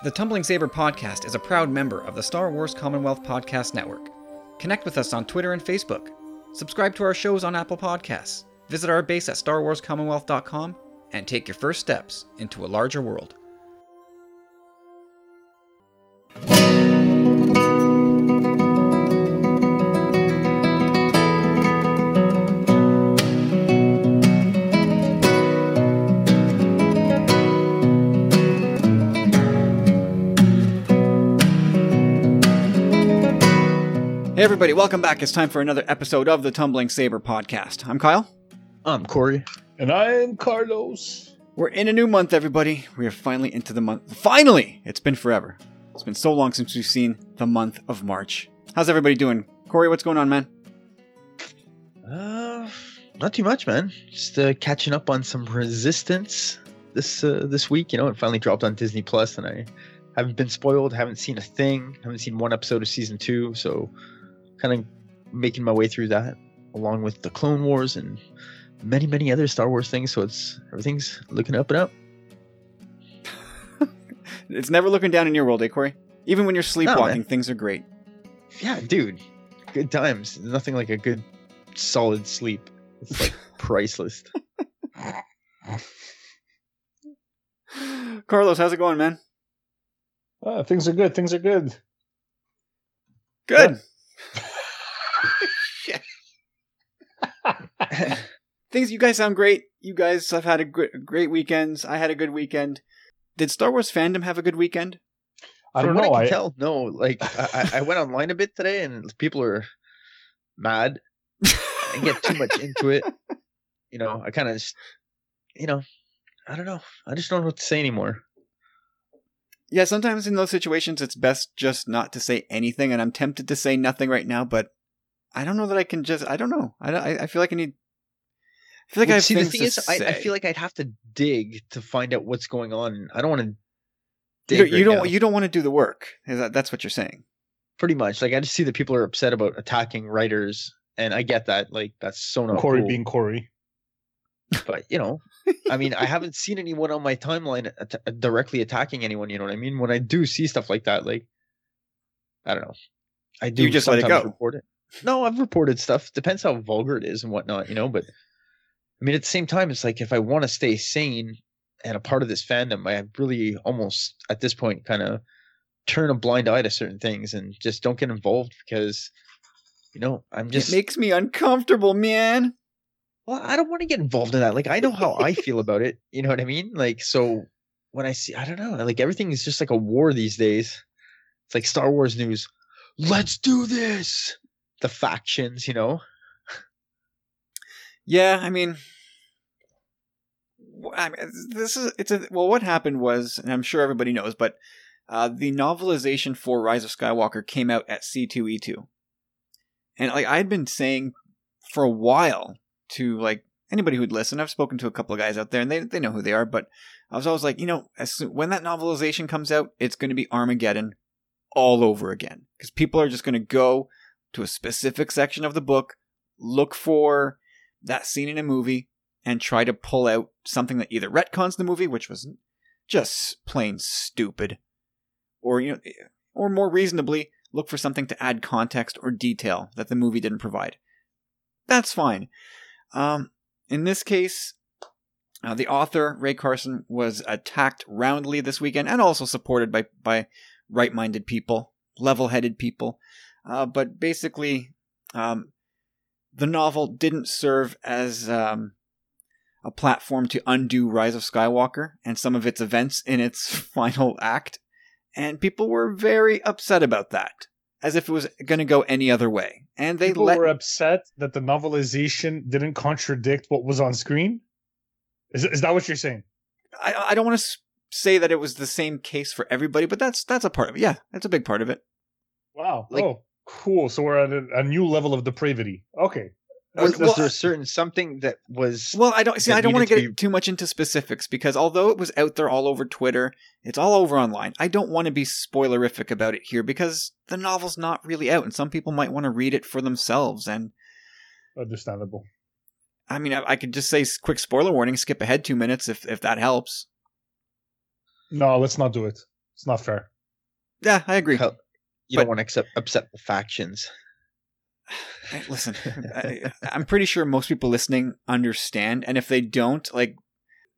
The Tumbling Saber podcast is a proud member of the Star Wars Commonwealth Podcast Network. Connect with us on Twitter and Facebook. Subscribe to our shows on Apple Podcasts. Visit our base at starwarscommonwealth.com and take your first steps into a larger world. Hey, everybody, welcome back. It's time for another episode of the Tumbling Saber podcast. I'm Kyle. I'm Corey. And I'm Carlos. We're in a new month, everybody. We are finally into the month. Finally! It's been forever. It's been so long since we've seen the month of March. How's everybody doing? Corey, what's going on, man? Uh, not too much, man. Just uh, catching up on some Resistance this uh, this week. You know, it finally dropped on Disney Plus, and I haven't been spoiled. Haven't seen a thing. Haven't seen one episode of season two. So, kind of making my way through that, along with the Clone Wars and many, many other Star Wars things. So it's everything's looking up and up. It's never looking down in your world, eh, Corey? Even when you're sleepwalking, man. things are great. Yeah, dude, good times. Nothing like a good, solid sleep. It's like priceless. Carlos, how's it going, man? Uh, things are good. Things are good. Good. Shit. Things, you guys sound great. You guys have had a gr- great weekends. I had a good weekend. Did Star Wars fandom have a good weekend? I From don't what know. I can I, tell, no. Like I, I- I went online a bit today, and people are mad. I get too much into it. You know, I kind of you know, I don't know. I just don't know what to say anymore. Yeah, sometimes in those situations, it's best just not to say anything, and I'm tempted to say nothing right now, but I don't know that I can just. I don't know. I don't, I, I feel like I need. I feel like I Well, have see, the thing to is, I, I feel like I'd have to dig to find out what's going on. I don't want to you dig. don't. You right don't, now. you don't want to do the work. Is that, that's what you're saying. Pretty much. Like I just see that people are upset about attacking writers, and I get that. Like that's so not Corey cool. being Corey. but you know i mean i haven't seen anyone on my timeline at- directly attacking anyone you know what i mean when i do see stuff like that like i don't know i do You just let it go. report it no i've reported stuff depends how vulgar it is and whatnot you know but i mean at the same time it's like if i want to stay sane and a part of this fandom i really almost at this point kind of turn a blind eye to certain things and just don't get involved because you know i'm just it makes me uncomfortable, man. well, I don't want to get involved in that. Like, I know how I feel about it. You know what I mean? Like, so when I see, I don't know, like everything is just like a war these days. It's like Star Wars news. Let's do this. The factions, you know. Yeah, I mean, I mean, this is it's a well. What happened was, and I'm sure everybody knows, but uh, the novelization for Rise of Skywalker came out at C2E2, and like I'd been saying for a while to like anybody who'd listen. I've spoken to a couple of guys out there, and they they know who they are, but I was always like, you know, soon, when that novelization comes out, it's going to be Armageddon all over again because people are just going to go to a specific section of the book, look for that scene in a movie and try to pull out something that either retcons the movie, which was just plain stupid, or you know, or more reasonably, look for something to add context or detail that the movie didn't provide. That's fine. Um, in this case, uh, the author Rae Carson was attacked roundly this weekend, and also supported by by right-minded people, level-headed people. Uh, but basically, um, the novel didn't serve as um, a platform to undo Rise of Skywalker and some of its events in its final act, and people were very upset about that, as if it was going to go any other way. And they People let were upset that the novelization didn't contradict what was on screen. Is, is that what you're saying? I, I don't want to say that it was the same case for everybody, but that's that's a part of it. Yeah, that's a big part of it. Wow. Like- oh, cool. So we're at a, a new level of depravity. Okay. Was, That's- was that's- there a certain something that was? Well, I don't see. I don't want to get to too much into specifics because although it was out there all over Twitter, it's all over online. I don't want to be spoilerific about it here because the novel's not really out, and some people might want to read it for themselves. And understandable. I mean, I, I could just say quick spoiler warning, skip ahead two minutes if if that helps. No, let's not do it. It's not fair. Yeah, I agree. Hell, You But- don't want to accept, upset the factions. Listen, I, I'm pretty sure most people listening understand, and if they don't, like,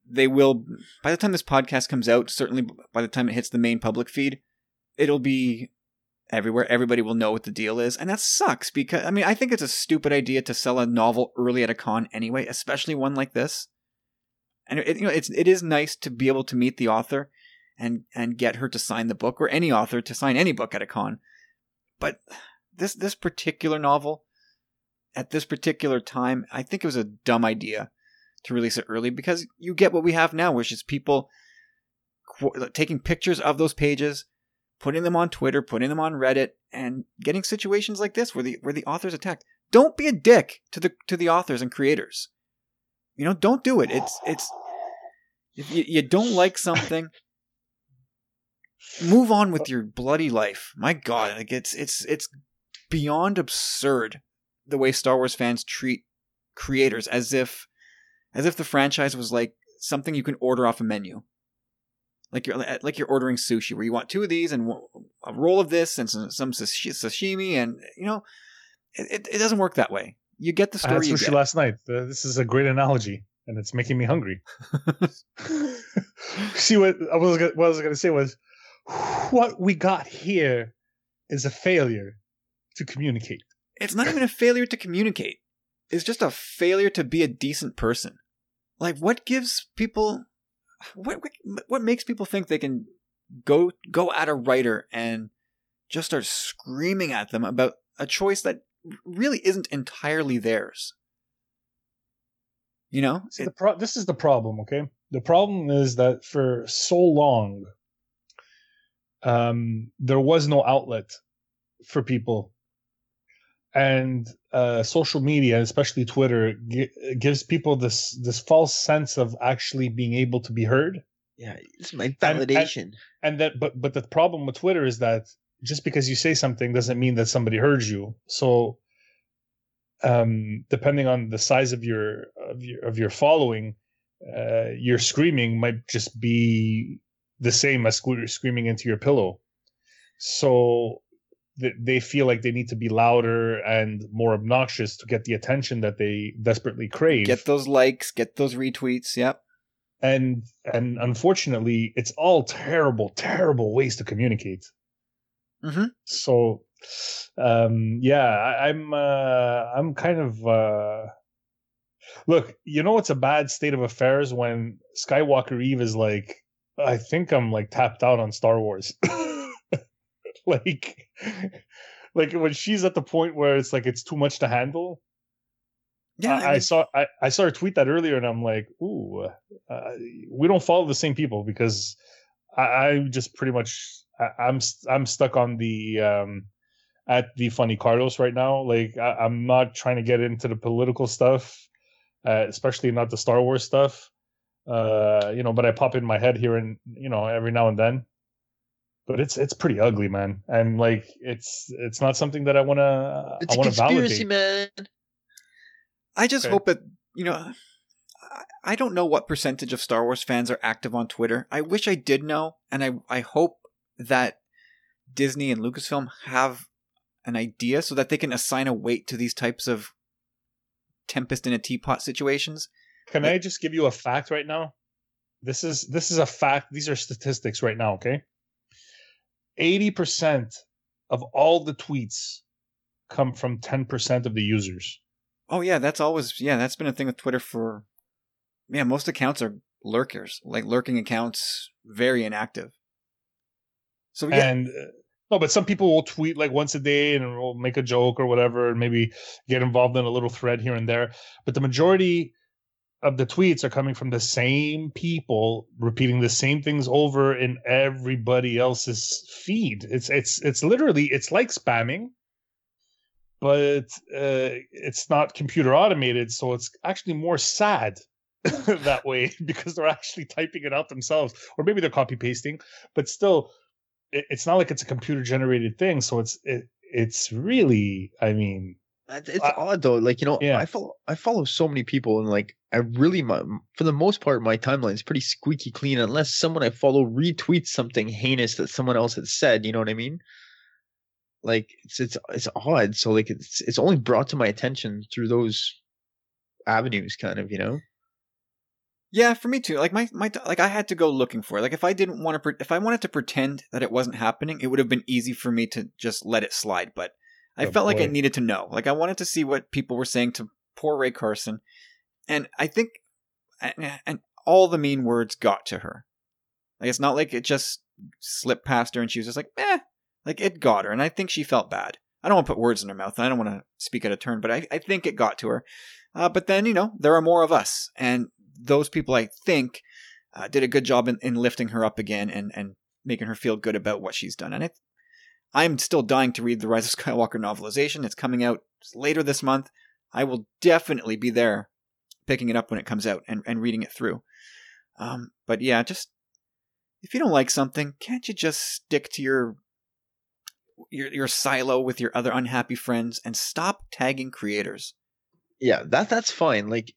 they will. By the time this podcast comes out, certainly by the time it hits the main public feed, it'll be everywhere. Everybody will know what the deal is, and that sucks because I mean, I think it's a stupid idea to sell a novel early at a con anyway, especially one like this. And it, you know, it's it is nice to be able to meet the author and and get her to sign the book, or any author to sign any book at a con. But this this particular novel at this particular time, I think it was a dumb idea to release it early because you get what we have now, which is people qu- taking pictures of those pages, putting them on Twitter, putting them on Reddit, and getting situations like this where the where the author's attacked. Don't be a dick to the to the authors and creators. You know, don't do it. It's it's if you, you don't like something, move on with your bloody life. My God, like it's it's it's beyond absurd the way Star Wars fans treat creators as if as if the franchise was like something you can order off a menu. Like you're like you're ordering sushi, where you want two of these and a roll of this and some, some sashimi, and you know, it, it, doesn't work that way. You get the story. I had sushi last night. Uh, this is a great analogy, and it's making me hungry. See what I was gonna, what I was going to say was, what we got here is a failure to communicate. it's not even a failure to communicate. It's just a failure to be a decent person. Like what gives people what what, what makes people think they can go go at a writer and just start screaming at them about a choice that really isn't entirely theirs. You know? See, It- the pro- this is the problem, okay? The problem is that for so long, um, there was no outlet for people, and uh, social media, especially Twitter, gi- gives people this this false sense of actually being able to be heard. Yeah, it's my and- validation. And that, but but the problem with Twitter is that just because you say something doesn't mean that somebody heard you. So, um, depending on the size of your of your of your following, uh, your screaming might just be the same as screaming into your pillow. So th- they feel like they need to be louder and more obnoxious to get the attention that they desperately crave get those likes, get those retweets. Yep. and and unfortunately it's all terrible terrible ways to communicate Mhm. so um yeah I, i'm uh i'm kind of uh look you know it's a bad state of affairs when skywalker eve is like i think i'm like tapped out on star wars like like when she's at the point where it's like it's too much to handle Yeah. I, I saw I, I saw her tweet that earlier, and I'm like, ooh, uh, we don't follow the same people because I, I just pretty much I, I'm I'm stuck on the um at the funny Carlos right now. Like I, I'm not trying to get into the political stuff, uh, especially not the Star Wars stuff. Uh, you know, but I pop in my head here and you know every now and then. But it's it's pretty ugly, man, and like it's it's not something that I want to It's I a want to conspiracy, validate. man. I just Okay. hope that you know. I- I don't know what percentage of Star Wars fans are active on Twitter. I wish I did know, and I I hope that Disney and Lucasfilm have an idea so that they can assign a weight to these types of tempest in a teapot situations. Can I just give you a fact right now? This is this is a fact. These are statistics right now, okay? 80% of all the tweets come from 10% of the users. Oh yeah, that's always yeah, that's been a thing with Twitter for yeah, most accounts are lurkers, like lurking accounts, very inactive. So yeah, And uh, no, but some people will tweet like once a day and will make a joke or whatever and maybe get involved in a little thread here and there. But the majority of the tweets are coming from the same people repeating the same things over in everybody else's feed. It's it's it's literally it's like spamming, but uh, it's not computer automated, so it's actually more sad that way because they're actually typing it out themselves, or maybe they're copy pasting, but still, it, it's not like it's a computer generated thing. So it's it, it's really, I mean, It's Uh, odd though. Like you know, yeah. I follow I follow so many people, and like I really, my, for the most part, my timeline is pretty squeaky clean, unless someone I follow retweets something heinous that someone else had said. You know what I mean? Like it's it's it's odd. So like it's it's only brought to my attention through those avenues, kind of. You know? Yeah, for me too. Like my my like I had to go looking for it. Like if I didn't want to pre- if I wanted to pretend that it wasn't happening, it would have been easy for me to just let it slide, but I Oh, felt like I needed to know. Like I wanted to see what people were saying to poor Rae Carson. And I think and, and all the mean words got to her. Like it's not like it just slipped past her and she was just like, "Eh." Like it got her and I think she felt bad. I don't want to put words in her mouth and I don't want to speak out of turn, but I, I think it got to her. Uh, but then, you know, there are more of us. And those people, I think, uh, did a good job in, in lifting her up again and, and making her feel good about what she's done. And it, I'm still dying to read the Rise of Skywalker novelization. It's coming out later this month. I will definitely be there picking it up when it comes out and, and reading it through. Um, but yeah, just if you don't like something, can't you just stick to your your your silo with your other unhappy friends and stop tagging creators? Yeah, that that's fine. Like,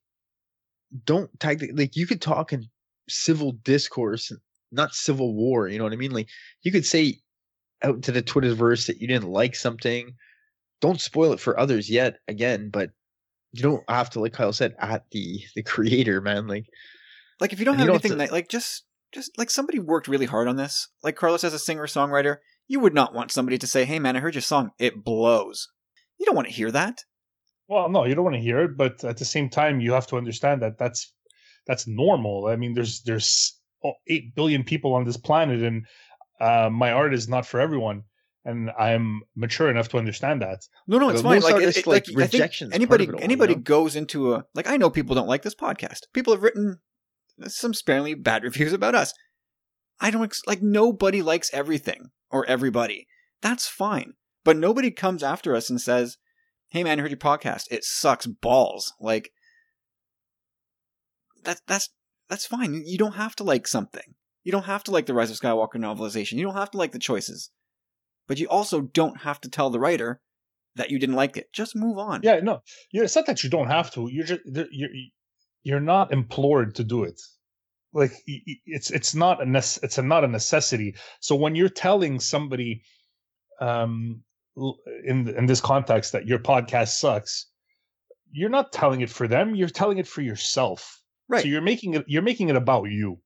don't tag the, like you could talk in civil discourse, not civil war. You know what I mean? Like you could say out to the Twitterverse that you didn't like something. Don't spoil it for others yet. Again, but you don't have to, like Kyle said, at the the creator, man. Like, Like if you don't have you don't have anything to- that like just just like somebody worked really hard on this. Like Carlos as a singer songwriter, you would not want somebody to say, "Hey man, I heard your song. It blows." You don't want to hear that. Well, no, you don't want to hear it, but at the same time, you have to understand that that's that's normal. I mean, there's there's oh, eight billion people on this planet, and uh, my art is not for everyone, and I'm mature enough to understand that. No, no, it's but fine. Like, it, artists, it- like, like, I think rejection's anybody all, you anybody know? goes into a like I know people don't like this podcast. People have written some sparingly bad reviews about us. I don't ex- like nobody likes everything or everybody. That's fine. But nobody comes after us and says, "Hey man, I heard your podcast. It sucks balls." Like that that's that's fine. You don't have to like something. You don't have to like the Rise of Skywalker novelization. You don't have to like the choices. But you also don't have to tell the writer that you didn't like it. Just move on. Yeah, no, it's not that you don't have to. You're just you're you're not implored to do it. Like it's it's not a nece- it's a, not a necessity. So when you're telling somebody, um, in in this context that your podcast sucks, you're not telling it for them. You're telling it for yourself. Right. So you're making it you're making it about you.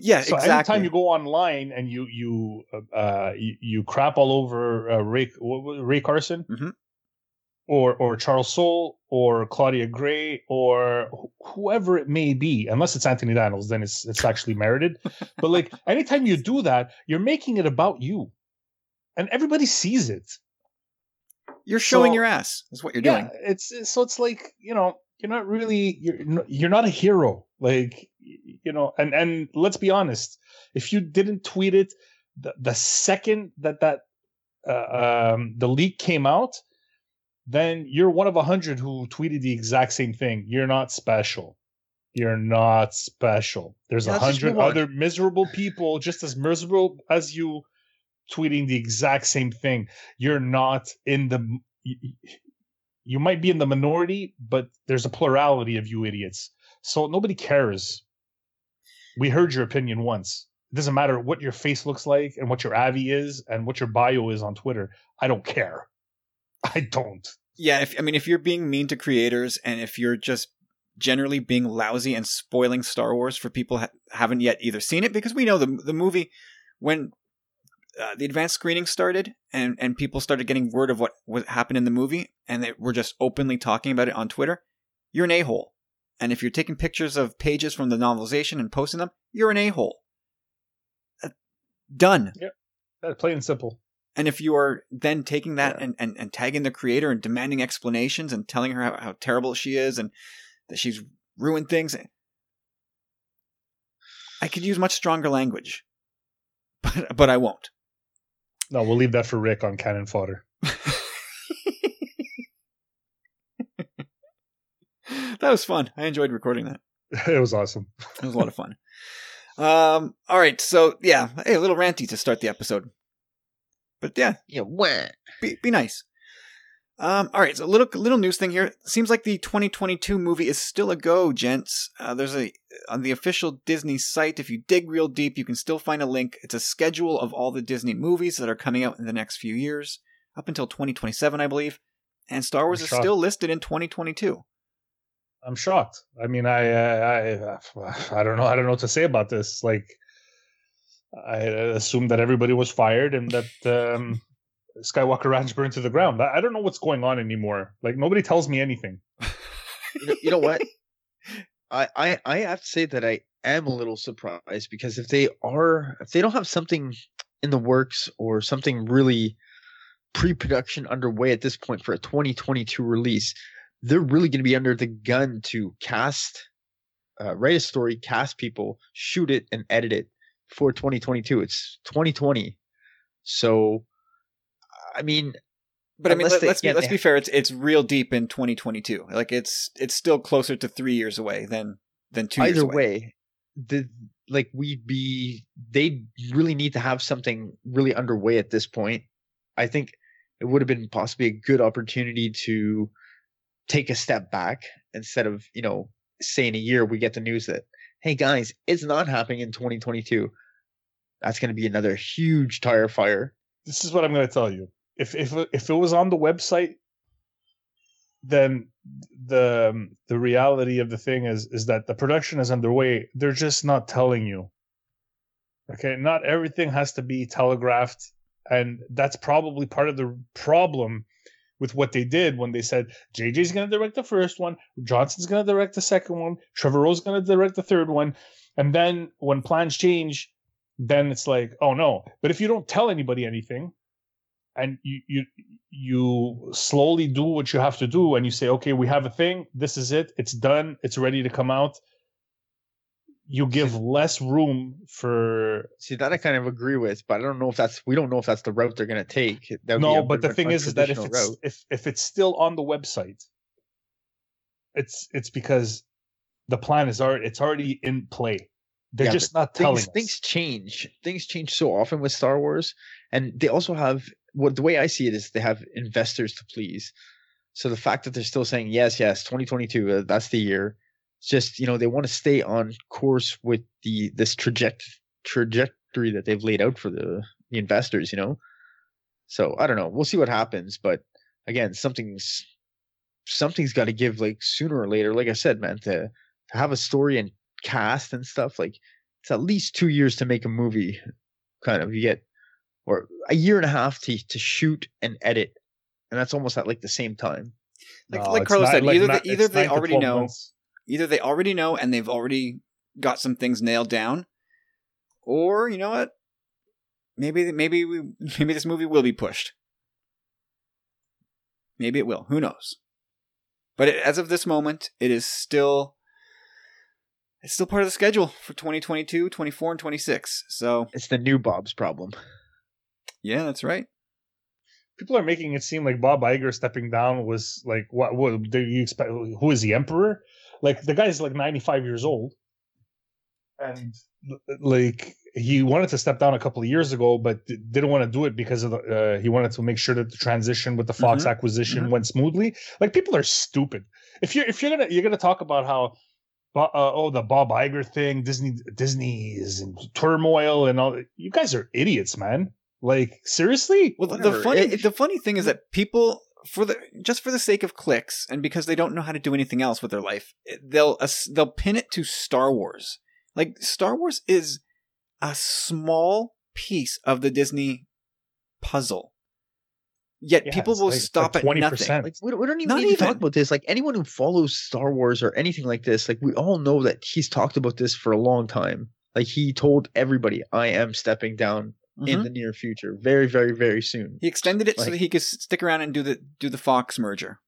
Yeah, so exactly. anytime you go online and you you uh, uh you, you crap all over uh, Rae what was it, Rae Carson Mhm. or or Charles Soule or Claudia Gray or wh- whoever it may be, unless it's Anthony Daniels, then it's it's actually merited. but like anytime you do that, you're making it about you, and everybody sees it. You're showing So- your ass. Is what you're yeah, doing. it's- so it's like you know you're not really you're you're not a hero like you know and and let's be honest if you didn't tweet it the, the second that that uh, um the leak came out then you're one of a hundred who tweeted the exact same thing. You're not special. You're not special. There's a Yeah, hundred other miserable people just as miserable as you tweeting the exact same thing. You're not in the y- y- you might be in the minority, but there's a plurality of you idiots. So nobody cares. We heard your opinion once. It doesn't matter what your face looks like and what your avi is and what your bio is on Twitter. I don't care. I don't. Yeah, if I mean if you're being mean to creators and if you're just generally being lousy and spoiling Star Wars for people ha- haven't yet either seen it because we know the the movie when uh, the advanced screening started and and people started getting word of what what happened in the movie and they were just openly talking about it on Twitter, you're an a-hole. And if you're taking pictures of pages from the novelization and posting them, you're an a-hole. Uh, done. Uh, Plain and simple. And if you are then taking that Yeah. and, and, and tagging the creator and demanding explanations and telling her how, how terrible she is and that she's ruined things, I could use much stronger language, but but I won't. No, we'll leave that for Rick on Cannon Fodder. that was fun. I enjoyed recording that. it was awesome. It was a lot of fun. Um, all right, so yeah, hey, a little ranty to start the episode, but yeah, yeah, wah. be be nice. Um, all right, so a little little news thing here. Seems like the 2022 movie is still a go, gents. Uh, there's a on the official Disney site. If you dig real deep, you can still find a link. It's a schedule of all the Disney movies that are coming out in the next few years, up until 2027, I believe. And Star Wars I'm is shocked. still listed in 2022. I'm shocked. I mean, I, uh, I, I don't know. I don't know what to say about this. Like, I assumed that everybody was fired and that um, Skywalker Ranch burned to the ground. I I don't know what's going on anymore. Like, nobody tells me anything. you know, you know what? I, I I have to say that I am a little surprised because if they are if they don't have something in the works or something really pre-production underway at this point for a 2022 release, they're really going to be under the gun to cast, uh, write a story, cast people, shoot it, and edit it for 2022. It's 2020, so I mean, But I mean, let, us be let's be fair. It's it's real deep in 2022. Like it's it's still closer to three years away than than two years either away. way, the like we'd be they really need to have something really underway at this point. I think it would have been possibly a good opportunity to take a step back instead of, you know, say in a year we get the news that, hey guys, it's not happening in 2022. That's going to be another huge tire fire. This is what I'm going to tell you. If if if it was on the website, then the the reality of the thing is is that the production is underway. They're just not telling you. Okay, not everything has to be telegraphed, and that's probably part of the problem with what they did when they said JJ's going to direct the first one, Johnson's going to direct the second one, Trevor Trevorrow's going to direct the third one, and then when plans change, then it's like, oh no. But if you don't tell anybody anything, and you you you slowly do what you have to do, and you say, okay, we have a thing, this is it, it's done, it's ready to come out. You give less room for See that I kind of agree with, but I don't know if that's we don't know if that's the route they're going to take. No, but the thing is, is that if it's route. if if it's still on the website, it's it's because the plan is already it's already in play. They're Yeah, just not telling things us. things change. Things change so often with Star Wars, and they also have what the way I see it is they have investors to please. So the fact that they're still saying yes, yes, 2022, uh, that's the year. It's just you know they want to stay on course with the this traject trajectory that they've laid out for the the investors. You know, so I don't know. We'll see what happens, but again, something's something's got to give like sooner or later. Like I said, man, to to have a story and cast and stuff like it's at least two years to make a movie kind of you get or a year and a half to to shoot and edit and that's almost at like the same time Like- No, like Carlos not- said, like either not- they- either it's they already 12 know- months. Either they already know and they've already got some things nailed down, or you know what? Maybe maybe we maybe this movie will be pushed. Maybe it will. Who knows? But it, as of this moment, it is still it's still part of the schedule for 2022, 24 and 26. So, it's the new bob's problem yeah, that's right. people are making it seem like Bob Iger stepping down was like what? What do you expect? Who is the emperor? Like the guy's like ninety five years old, and like he wanted to step down a couple of years ago, but didn't want to do it because of the. Uh, he wanted to make sure that the transition with the Fox Mhm. acquisition Mhm. went smoothly. Like people are stupid. If you're if you're gonna you're gonna talk about how. Uh, oh, the Bob Iger thing, Disney, Disney is in turmoil, and all. You guys are idiots, man. Like seriously, Well, the, Whatever. the funny If- the funny thing is that people for the just for the sake of clicks and because they don't know how to do anything else with their life, they'll uh, they'll pin it to Star Wars. Like Star Wars is a small piece of the Disney puzzle. Yet Yeah, people will like- stop like at nothing. 20%. like we don't, we don't even Not need to talk about this like anyone who follows star wars or anything like this like we all know that he's talked about this for a long time like he told everybody i am stepping down in Mhm. the near future very very very soon He extended it so that he could stick around and do the do the Fox merger.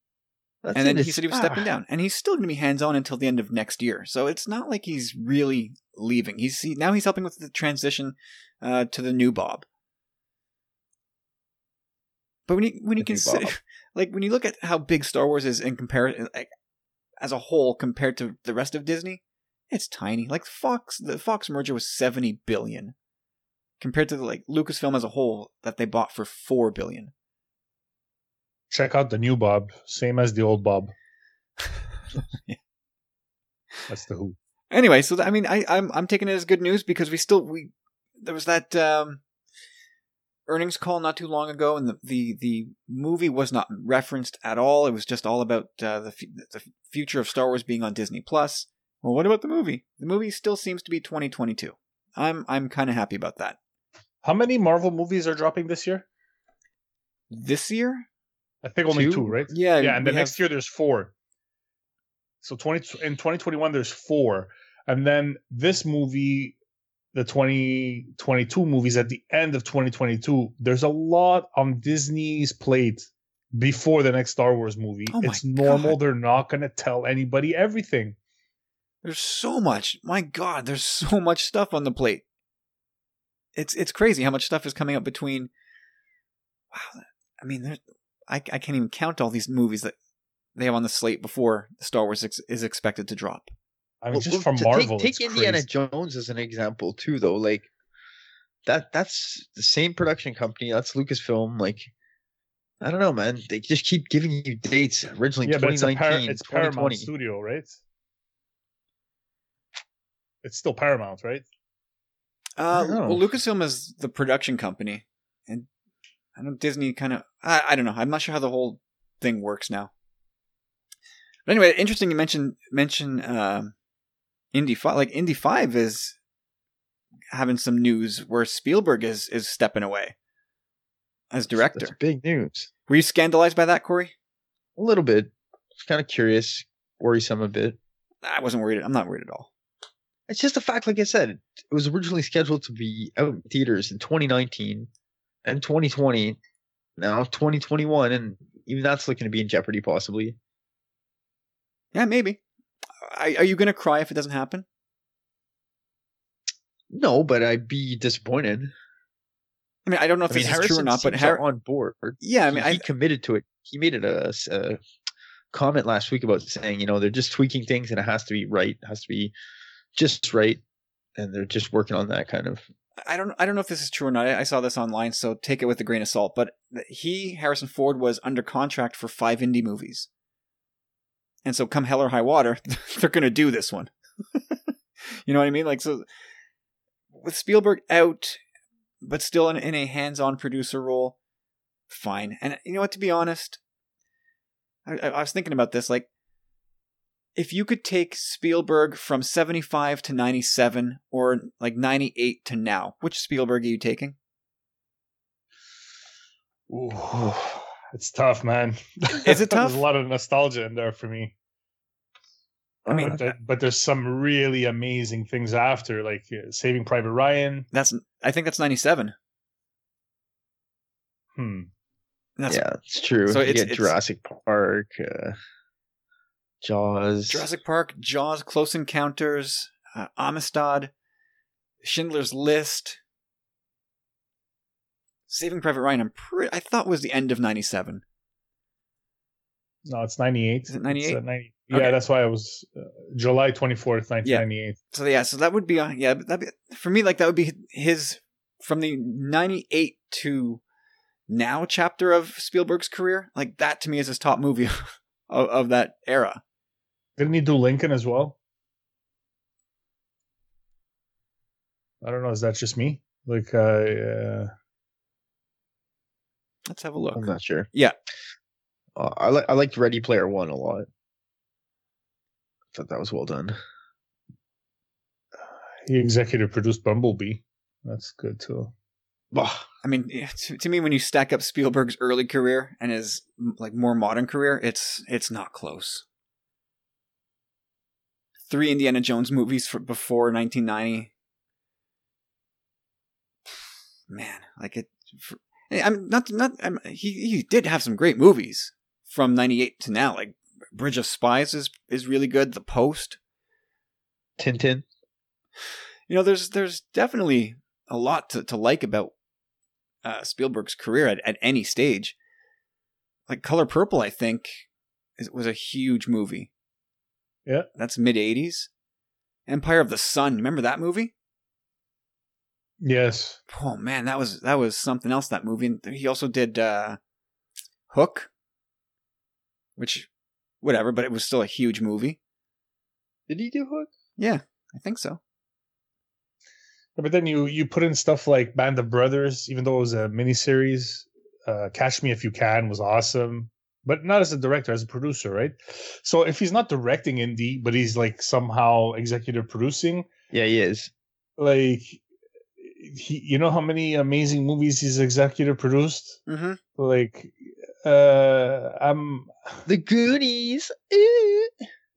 That's and then he said he was stepping ah. down, and he's still going to be hands on until the end of next year. So it's not like he's really leaving. He's he, now he's helping with the transition uh, to the new Bob. But when you when you consider, like when you look at how big Star Wars is in comparison, like as a whole compared to the rest of Disney, it's tiny. Like Fox, the Fox merger was seventy billion, compared to the, like Lucasfilm as a whole that they bought for four billion. Check out the new Bob, same as the old Bob. Yeah. That's the Who. Anyway, so th- I mean, I, I'm I'm taking it as good news because we still we there was that um, earnings call not too long ago, and the, the the movie was not referenced at all. It was just all about uh, the fu- the future of Star Wars being on Disney Plus. Well, what about the movie? The movie still seems to be 2022. I'm I'm kind of happy about that. How many Marvel movies are dropping this year? This year, I think only Two? two, right? yeah, yeah, and the next have- year there's four. So twenty in twenty twenty one there's four, and then this movie, the twenty twenty two movies at the end of twenty twenty two. There's a lot on Disney's plate before the next Star Wars movie. Oh it's normal; God. they're not going to tell anybody everything. There's so much. My God, there's so much stuff on the plate. It's it's crazy how much stuff is coming up between. Wow, I mean, there's, I I can't even count all these movies that they have on the slate before Star Wars ex- is expected to drop. I mean, Well, just well, from to Marvel, Take, take Indiana crazy. Jones as an example too, though. Like that that's the same production company. That's Lucasfilm. Like I don't know, man. They just keep giving you dates. Originally, Yeah, but it's, 2019, Par- it's Paramount Studio, right? It's still Paramount, right? Uh, well, Lucasfilm is the production company, and I don't know Disney kind of. I, I don't know. I'm not sure how the whole thing works now. But anyway, interesting. You mentioned mention um, Indy Five. Like Indy Five is having some news where Spielberg is is stepping away as director. That's big news. Were you scandalized by that, Corey? A little bit. Kind of curious, worrisome a bit. I wasn't worried. I'm not worried at all. It's just a fact, like I said, it was originally scheduled to be out in theaters in 2019 and 2020. Now 2021, and even that's looking to be in jeopardy, possibly. Yeah, maybe. I, are you going to cry if it doesn't happen? No, but I'd be disappointed. I mean, I don't know if I mean, this is true or not, but Har- on board. yeah, I mean, he, I, he committed to it. He made it a, a comment last week about saying, you know, they're just tweaking things and it has to be right, it has to be just right, and they're just working on that kind of. I don't I don't know if this is true or not. I, saw this online, so take it with a grain of salt. But he Harrison Ford was under contract for five Indy movies, and so come hell or high water, they're going to do this one. you know what I mean? Like so, with Spielberg out, but still in, in a hands-on producer role, fine. And you know what? To be honest, I I was thinking about this. Like, if you could take Spielberg from 75 to 97 or like 98 to now, which Spielberg are you taking? Ooh, it's tough, man. Is it tough? There's a lot of nostalgia in there for me. I mean, but, there- but there's some really amazing things after, like uh, Saving Private Ryan. that's I think that's 97. Hmm. That's yeah, it's true. so So it's- you it's- Jurassic Park, uh, Jaws. Jurassic Park, Jaws, Close Encounters, uh, Amistad, Schindler's List, Saving Private Ryan. I'm pretty. I thought was the end of 97. No, it's 98. Is it 98? It's, uh, 90 Yeah, Okay. that's why I was uh, July 24th, 1998. So yeah, so that would be uh, yeah, that for me like that would be his from the 98 to now chapter of Spielberg's career. Like that to me is his top movie of, of that era. Didn't he do Lincoln as well? I don't know. Is that just me? Like, uh, uh Let's have a look. I'm not sure. Yeah. Uh, I like I liked Ready Player One a lot. I Thought that was well done. he executive produced Bumblebee. That's good too. Bah, I mean, to, to me, when you stack up Spielberg's early career and his like more modern career, it's it's not close. Three Indiana Jones movies for before 1990. Man, like it. For, I'm not not. I'm, he he did have some great movies from 98 to now. Like Bridge of Spies is is really good. The Post. Tintin. you know there's there's definitely a lot to, to like about uh, Spielberg's career at, at any stage. Like Color Purple, I think, is, was a huge movie. Yeah. that's mid '80s. Empire of the Sun, remember that movie? Yes. Oh man, that was that was something else. That movie. And he also did uh, Hook. which whatever, but it was still a huge movie. Did he do Hook? Yeah, I think so. But then you you put in stuff like Band of Brothers, even though it was a miniseries. Uh, Catch Me If You Can was awesome, but not as a director, as a producer, right? So if he's not directing Indy, but he's like somehow executive producing, Yeah, he is. like he, you know how many amazing movies he's executive produced? Mm-hmm. Like, uh, I'm The Goonies.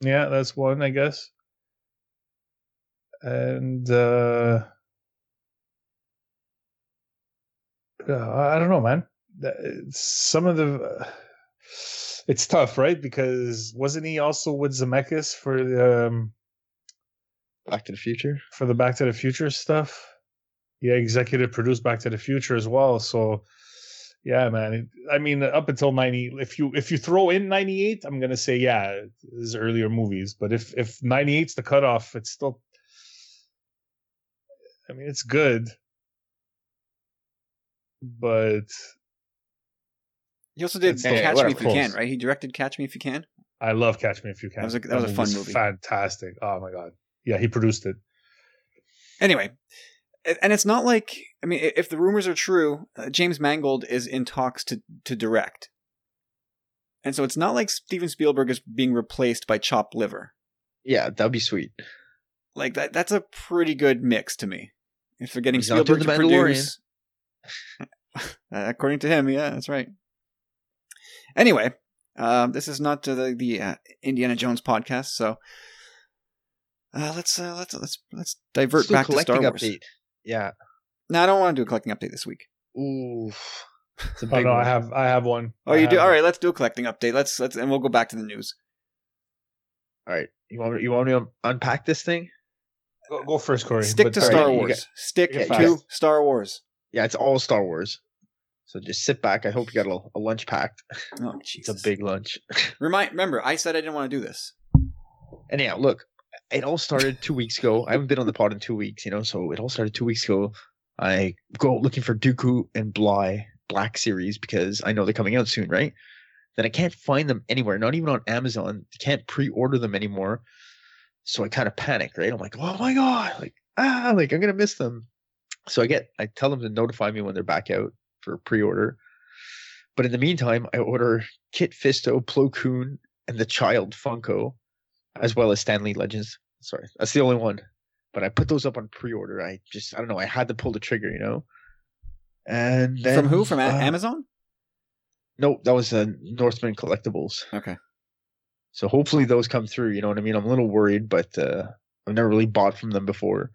Yeah, that's one, I guess. And uh, uh, I don't know, man. Some of the it's tough, right? Because wasn't he also with Zemeckis for the um, Back to the Future. for the Back to the Future stuff? Yeah, executive produced Back to the Future as well. So, yeah, man. I mean, up until ninety, if you if you throw in ninety eight, I'm gonna say yeah, his earlier movies. But if if ninety eight's the cutoff, it's still. I mean, it's good, but He also did It's Catch whatever, Me If You Can, right? He directed Catch Me If You Can. I love Catch Me If You Can. That was a- that was a fun movie's movie. Fantastic. Oh my god. Yeah, he produced it. Anyway, and it's not like I mean, if the rumors are true, uh, James Mangold is in talks to to direct, and so it's not like Steven Spielberg is being replaced by chopped liver. Yeah, that'd be sweet. Like that, that's a pretty good mix to me. If they're getting He's Spielberg to produce, Uh, according to him, yeah, that's right. Anyway, um, this is not uh, the the uh, Indiana Jones podcast, so uh, let's uh, let's let's let's divert Let's back to Star collecting Wars. update. Yeah. No, I don't want to do a collecting update this week. Ooh. It's a Oh no, one. I have I have one. Oh, I you do? have- All right, let's do a collecting update. Let's let's and we'll go back to the news. All right. You want me, you want me to unpack this thing? Go, go first, Corey. Stick But- to Star you Wars. get- Stick to fast. Star Wars. Yeah, it's all Star Wars. So just sit back. I hope you got a, a lunch packed. Oh, It's a big lunch. Remind. Remember, I said I didn't want to do this. Anyhow, look, it all started two weeks ago. I haven't been on the pod in two weeks, you know, so it all started two weeks ago. I go looking for Dooku and Bly Black Series because I know they're coming out soon, right? Then I can't find them anywhere, not even on Amazon. Can't pre-order them anymore. So I kind of panic, right? I'm like, oh my god, like ah, like I'm gonna miss them. So I get, I tell them to notify me when they're back out for pre-order. But in the meantime, I order Kit Fisto, Plo Koon, and the Child Funko as well as Stanley Legends. Sorry, that's the only one. But I put those up on pre-order. I just I don't know. I had to pull the trigger, you know. And then, From who? From uh, Amazon? No, that was uh, Northman Collectibles. Okay. So hopefully those come through. You know what I mean? I'm a little worried, but uh, I've never really bought from them before.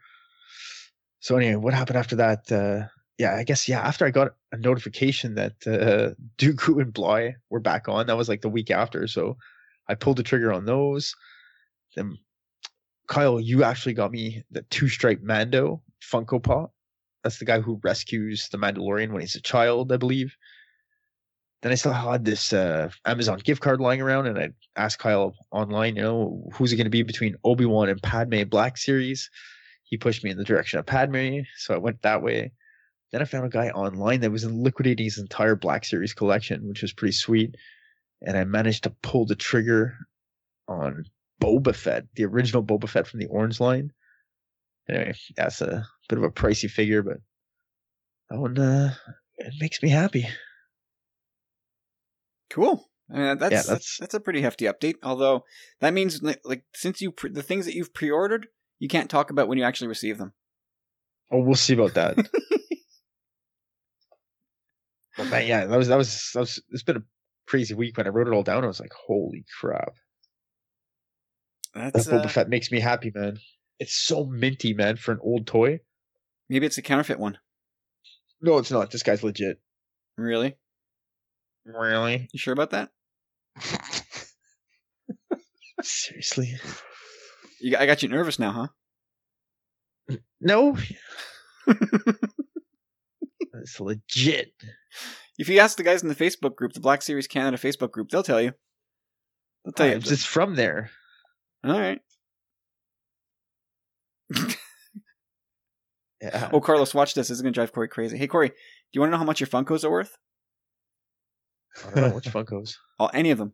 So anyway, what happened after that? Uh, yeah, I guess yeah. After I got a notification that uh, Dooku and Bly were back on, that was like the week after. So I pulled the trigger on those. Then Kyle, you actually got me the two stripe Mando Funko Pop. That's the guy who rescues the Mandalorian when he's a child, I believe. Then I still had this uh, Amazon gift card lying around, and I asked Kyle online, you know, who's it going to be between Obi Wan and Padme Black Series? He pushed me in the direction of Padme, so I went that way. Then I found a guy online that was liquidating his entire Black Series collection, which was pretty sweet. And I managed to pull the trigger on Boba Fett, the original Boba Fett from the Orange Line. Anyway, that's a bit of a pricey figure, but that one uh, it makes me happy. Cool. Uh, that's, that's that's- that's a pretty hefty update. Although that means like, like since you pre- the things that you've pre-ordered, you can't talk about when you actually receive them. Oh, we'll see about that. but man, yeah, that was that was that was. It's been a crazy week. When I wrote it all down, I was like, "Holy crap!" That That's Boba uh, Fett makes me happy, man. It's so minty, man, for an old toy. maybe it's a counterfeit one. No, it's not. This guy's legit. Really? Really? You sure about that? Seriously? You, I got you nervous now, huh? No. It's legit. If you ask the guys in the Facebook group, the Black Series Canada Facebook group, they'll tell you. They'll tell you. It's just from there. All right. Yeah. Oh, Carlos, watch this. This is going to drive Corey crazy. Hey, Corey, do you want to know how much your Funkos are worth? I don't know which Funkos. Oh, any of them.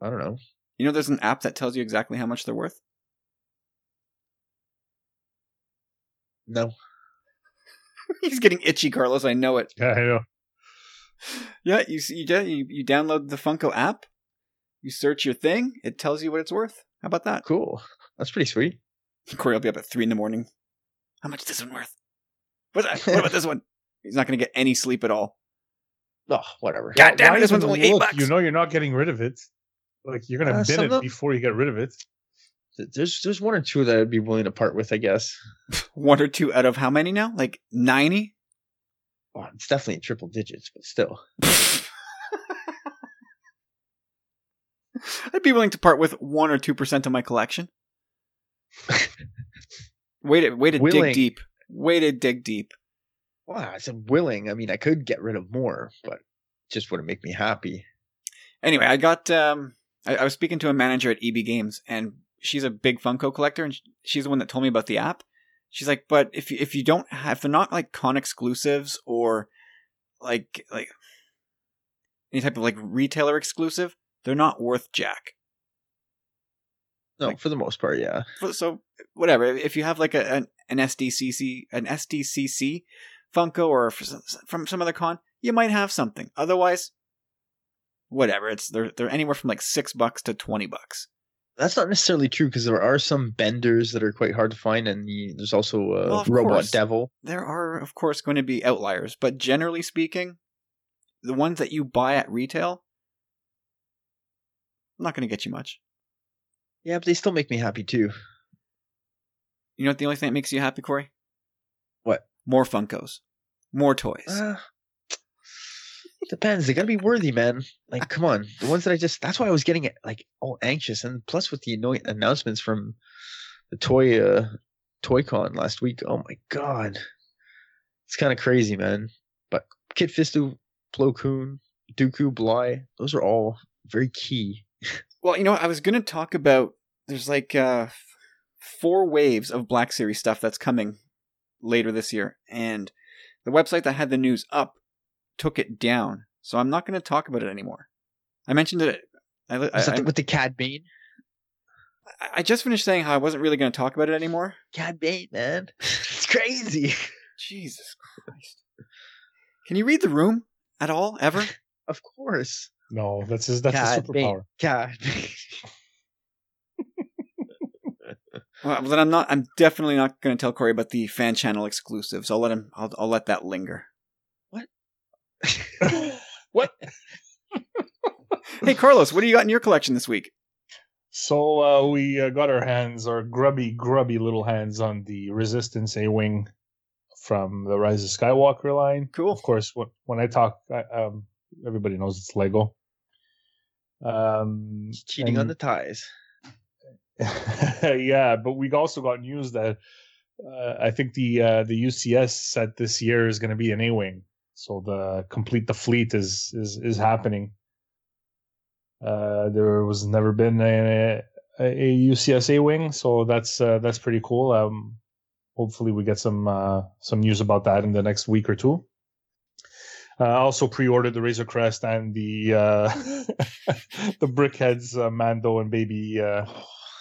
I don't know. You know, there's an app that tells you exactly how much they're worth. No. He's getting itchy, Carlos. I know it. Yeah, I know. Yeah, you you, you you download the Funko app, you search your thing, it tells you what it's worth. How about that? Cool. That's pretty sweet. Corey will be up at three in the morning. How much is this one worth? What's that? What about this one? He's not going to get any sleep at all. Oh, whatever. God damn it! This one's even only eight look? bucks. You know you're not getting rid of it. Like you're gonna Uh, bin it of- before you get rid of it. There's there's one or two that I'd be willing to part with, I guess. one or two out of how many now? Like ninety. Oh, it's definitely in triple digits, but still. I'd be willing to part with one or two percent of my collection. way to way to dig deep. Way to dig deep. Well, I said willing. I mean, I could get rid of more, but it just wouldn't make me happy. Anyway, I got um I, I was speaking to a manager at EB Games and she's a big Funko collector and she's the one that told me about the app. She's like, "But if you, if you don't have if they're not like con exclusives or like like any type of like retailer exclusive, they're not worth jack." No, Like- for the most part, yeah. So- So whatever, if you have like a an, an SDCC an SDCC Funko or from some other con, you might have something. Otherwise, whatever. It's they're they're anywhere from like six bucks to twenty bucks. That's not necessarily true because there are some benders that are quite hard to find, and the, there's also a Well, Robot course. Devil. There are of course going to be outliers, but generally speaking, the ones that you buy at retail, I'm not going to get you much. Yeah, but they still make me happy too. You know what? The only thing that makes you happy, Corey? What? More Funkos, more toys. Uh, depends. They gotta be worthy, man. Like, come on. The ones that I just that's why I was getting it like all anxious. And plus with the annoying announcements from the toy uh Toy Con last week. Oh my god. It's kinda crazy, man. But Kit Fisto, Plo Koon, Dooku, Bly, those are all very key. Well, you know, what? I was going to talk about there's like uh, four waves of Black Series stuff that's coming later this year, and the website that had the news up took it down, so I'm not going to talk about it anymore. I mentioned it. I, I, Is that I, with the Cad Bane? I just finished saying how I wasn't really going to talk about it anymore. Cad Bane, man. it's crazy. Jesus Christ! Can you read the room at all ever? Of course. No, that's his. That's a Cad Bane. superpower. Cad Bane. Well, then I'm not. I'm definitely not going to tell Corey about the fan channel exclusives. I'll let him. I'll, I'll let that linger. what? Hey, Carlos, what do you got in your collection this week? So uh, we uh, got our hands, our grubby, grubby little hands, on the Resistance A Wing from the Rise of Skywalker line. Cool. Of course, when, when I talk, I, um, everybody knows it's Lego. Um, Cheating on the ties. yeah, but we also got news that uh, I think the uh, the UCS set this year is going to be an A wing. So the complete the fleet is is is happening. Uh, there was never been a, a, a UCS A wing, so that's uh, that's pretty cool. Um, hopefully we get some uh, some news about that in the next week or two. Uh, I also pre-ordered the Razor Crest and the uh, the BrickHeadz uh, Mando and Baby uh,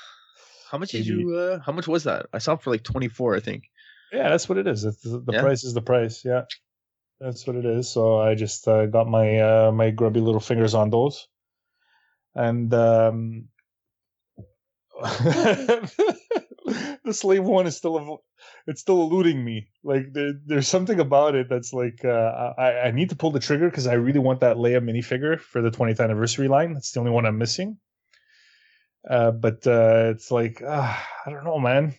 How much did Maybe- you? Uh, how much was that? I saw it for like twenty four, I think. Yeah, that's what it is. It's, the Yeah? price is the price. Yeah, that's what it is. So I just uh, got my uh, my grubby little fingers on those, and um, the slave one is still ev- it's still eluding me. Like there, there's something about it that's like uh, I I need to pull the trigger because I really want that Leia minifigure for the 20th anniversary line. That's the only one I'm missing. Uh, but uh, it's like uh, I don't know, man.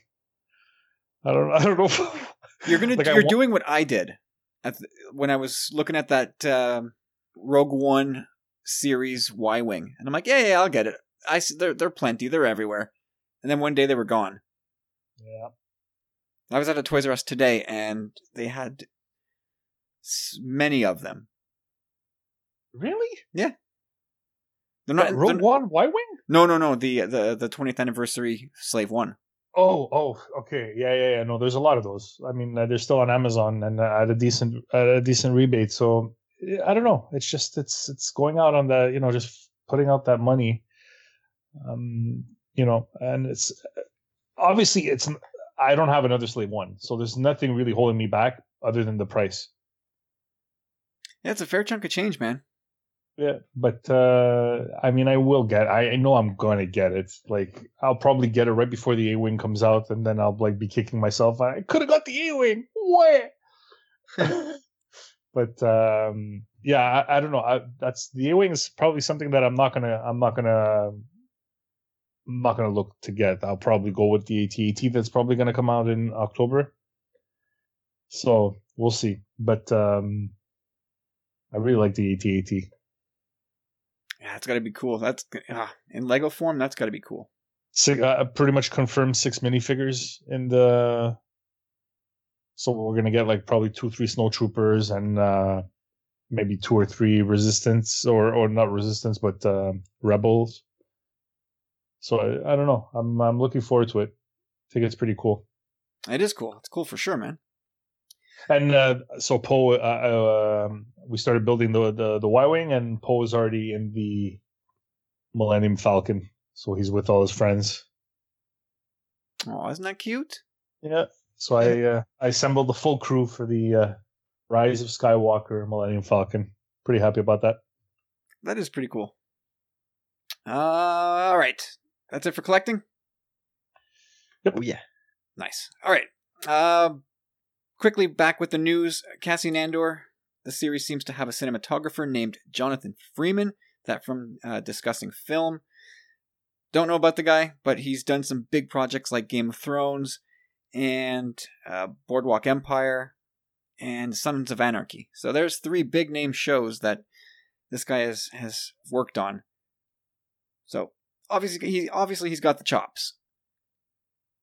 I don't I don't know. You're gonna. Like, you're wa- doing what I did when I was looking at that um, Rogue One series Y wing, and I'm like, yeah, yeah, I'll get it. I they're they're plenty. They're everywhere. And then one day they were gone. yeah. I was at a Toys R Us today, and they had many of them. Really? Yeah. They're Not Rogue One Y wing? no, no, no. The the the 20th anniversary Slave One. Oh, oh, okay, yeah, yeah, yeah. No, there's a lot of those. I mean, uh, they're still on Amazon and uh, at a decent at a decent rebate. So I don't know. It's just it's it's going out on the you know just putting out that money. Um, you know, and it's obviously it's I don't have another Slave One, so there's nothing really holding me back other than the price. It's a fair chunk of change, man. Yeah, but uh I mean, I will get. I, I know I'm going to get it. Like, I'll probably get it right before the A wing comes out, and then I'll like be kicking myself. I could have got the A wing. Where? but um yeah, I, I don't know. I, that's the A wing is probably something that I'm not gonna. I'm not gonna. I'm not gonna look to get. I'll probably go with the AT-AT that's probably gonna come out in October. So we'll see. But um I really like the AT-AT. Yeah, it's got to be cool. That's uh, in Lego form. That's got to be cool. Six, uh, pretty much confirmed six minifigures in the. So we're gonna get like probably two, three snowtroopers and uh maybe two or three resistance or or not resistance but uh, rebels. So I, I don't know. I'm I'm looking forward to it. I think it's pretty cool. It is cool. It's cool for sure, man. And uh, so Poe, uh, uh, we started building the the, the Y wing, and Poe is already in the Millennium Falcon. So he's with all his friends. Oh, isn't that cute? Yeah. So I uh, I assembled the full crew for the uh, Rise of Skywalker Millennium Falcon. Pretty happy about that. That is pretty cool. Uh, all right. That's it for collecting? Yep. Oh, yeah. Nice. All right. Quickly back with the news. Cassian Andor. The series seems to have a cinematographer named Jonathan Freeman, that from uh, discussing film. Don't know about the guy, but he's done some big projects like Game of Thrones and uh, Boardwalk Empire and Sons of Anarchy. So there's three big name shows that this guy has has worked on. So obviously he obviously he's got the chops.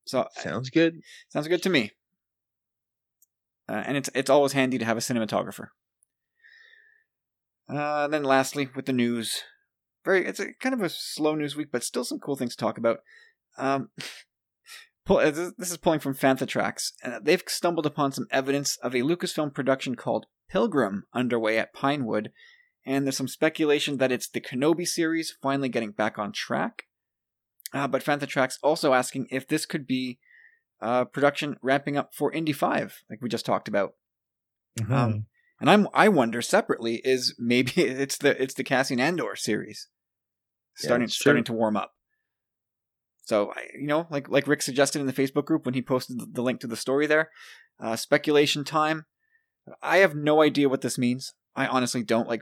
So sounds good. Sounds good to me. Uh, and it's it's always handy to have a cinematographer. Uh, then lastly, with the news, very it's a kind of a slow news week, but still some cool things to talk about. Um, uh, this is pulling from Fantha Tracks. Uh, they've stumbled upon some evidence of a Lucasfilm production called Pilgrim underway at Pinewood, and there's some speculation that it's the Kenobi series finally getting back on track. Uh, but Fantha Tracks also asking if this could be uh, production ramping up for Indy Five, like we just talked about. Mm-hmm. Um, and I'm I wonder separately is maybe it's the it's the Cassian Andor series starting yeah, starting to warm up. So you know, like like Rick suggested in the Facebook group when he posted the link to the story there, uh, speculation time. I have no idea what this means. I honestly don't. Like,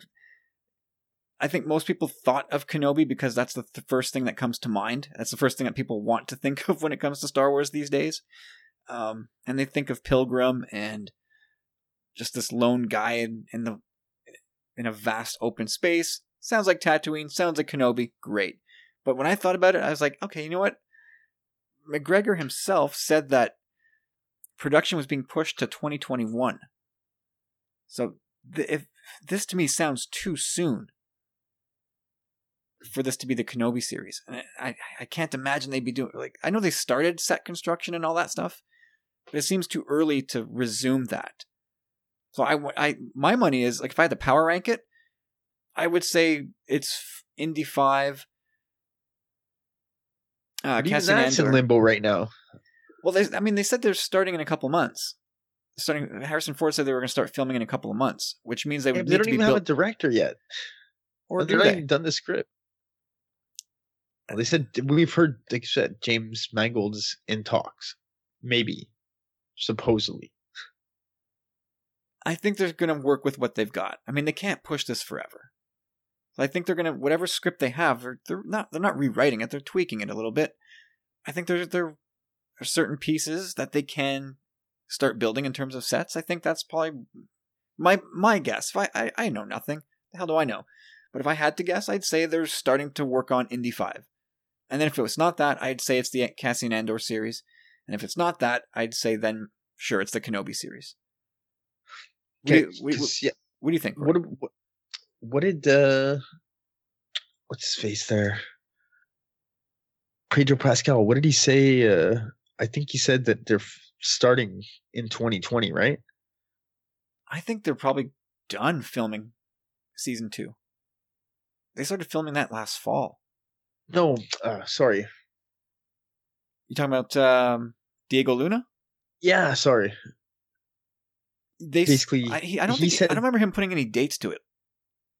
I think most people thought of Kenobi because that's the, the first thing that comes to mind. That's the first thing that people want to think of when it comes to Star Wars these days. Um, and they think of Pilgrim and just this lone guy in, in the in a vast open space. Sounds like Tatooine. Sounds like Kenobi. Great. But when I thought about it, I was like, okay, you know what? McGregor himself said that production was being pushed to 2021. So th- if this to me sounds too soon for this to be the Kenobi series, and I I can't imagine they'd be doing like I know they started set construction and all that stuff, but it seems too early to resume that. So I I my money is like if I had to power rank it, I would say it's Indy five, uh, Even that's in limbo right now. Well, they, I mean, they said they're starting in a couple months. Starting, Harrison Ford said they were going to start filming in a couple of months, which means they would. Yeah, they don't even have a director yet, or they're not even done the script. They said we've heard, like you said, James Mangold's in talks, maybe, supposedly. I think they're going to work with what they've got. I mean, they can't push this forever. I think they're gonna whatever script they have, they're, they're not they're not rewriting it, they're tweaking it a little bit. I think there there are certain pieces that they can start building in terms of sets. I think that's probably my my guess. If I, I, I know nothing, the hell do I know? But if I had to guess, I'd say they're starting to work on Indy Five. And then if it was not that, I'd say it's the Cassian Andor series. And if it's not that, I'd say then sure it's the Kenobi series. Okay, what, do you, what, yeah. what do you think? What, what, what did uh what's his face there? Pedro Pascal, what did he say? Uh I think he said that they're starting in 2020, right? I think they're probably done filming season two. They started filming that last fall. No, uh, sorry. You talking about um, Diego Luna? Yeah, sorry. They Basically, I, he, I don't he think said- I don't remember him putting any dates to it.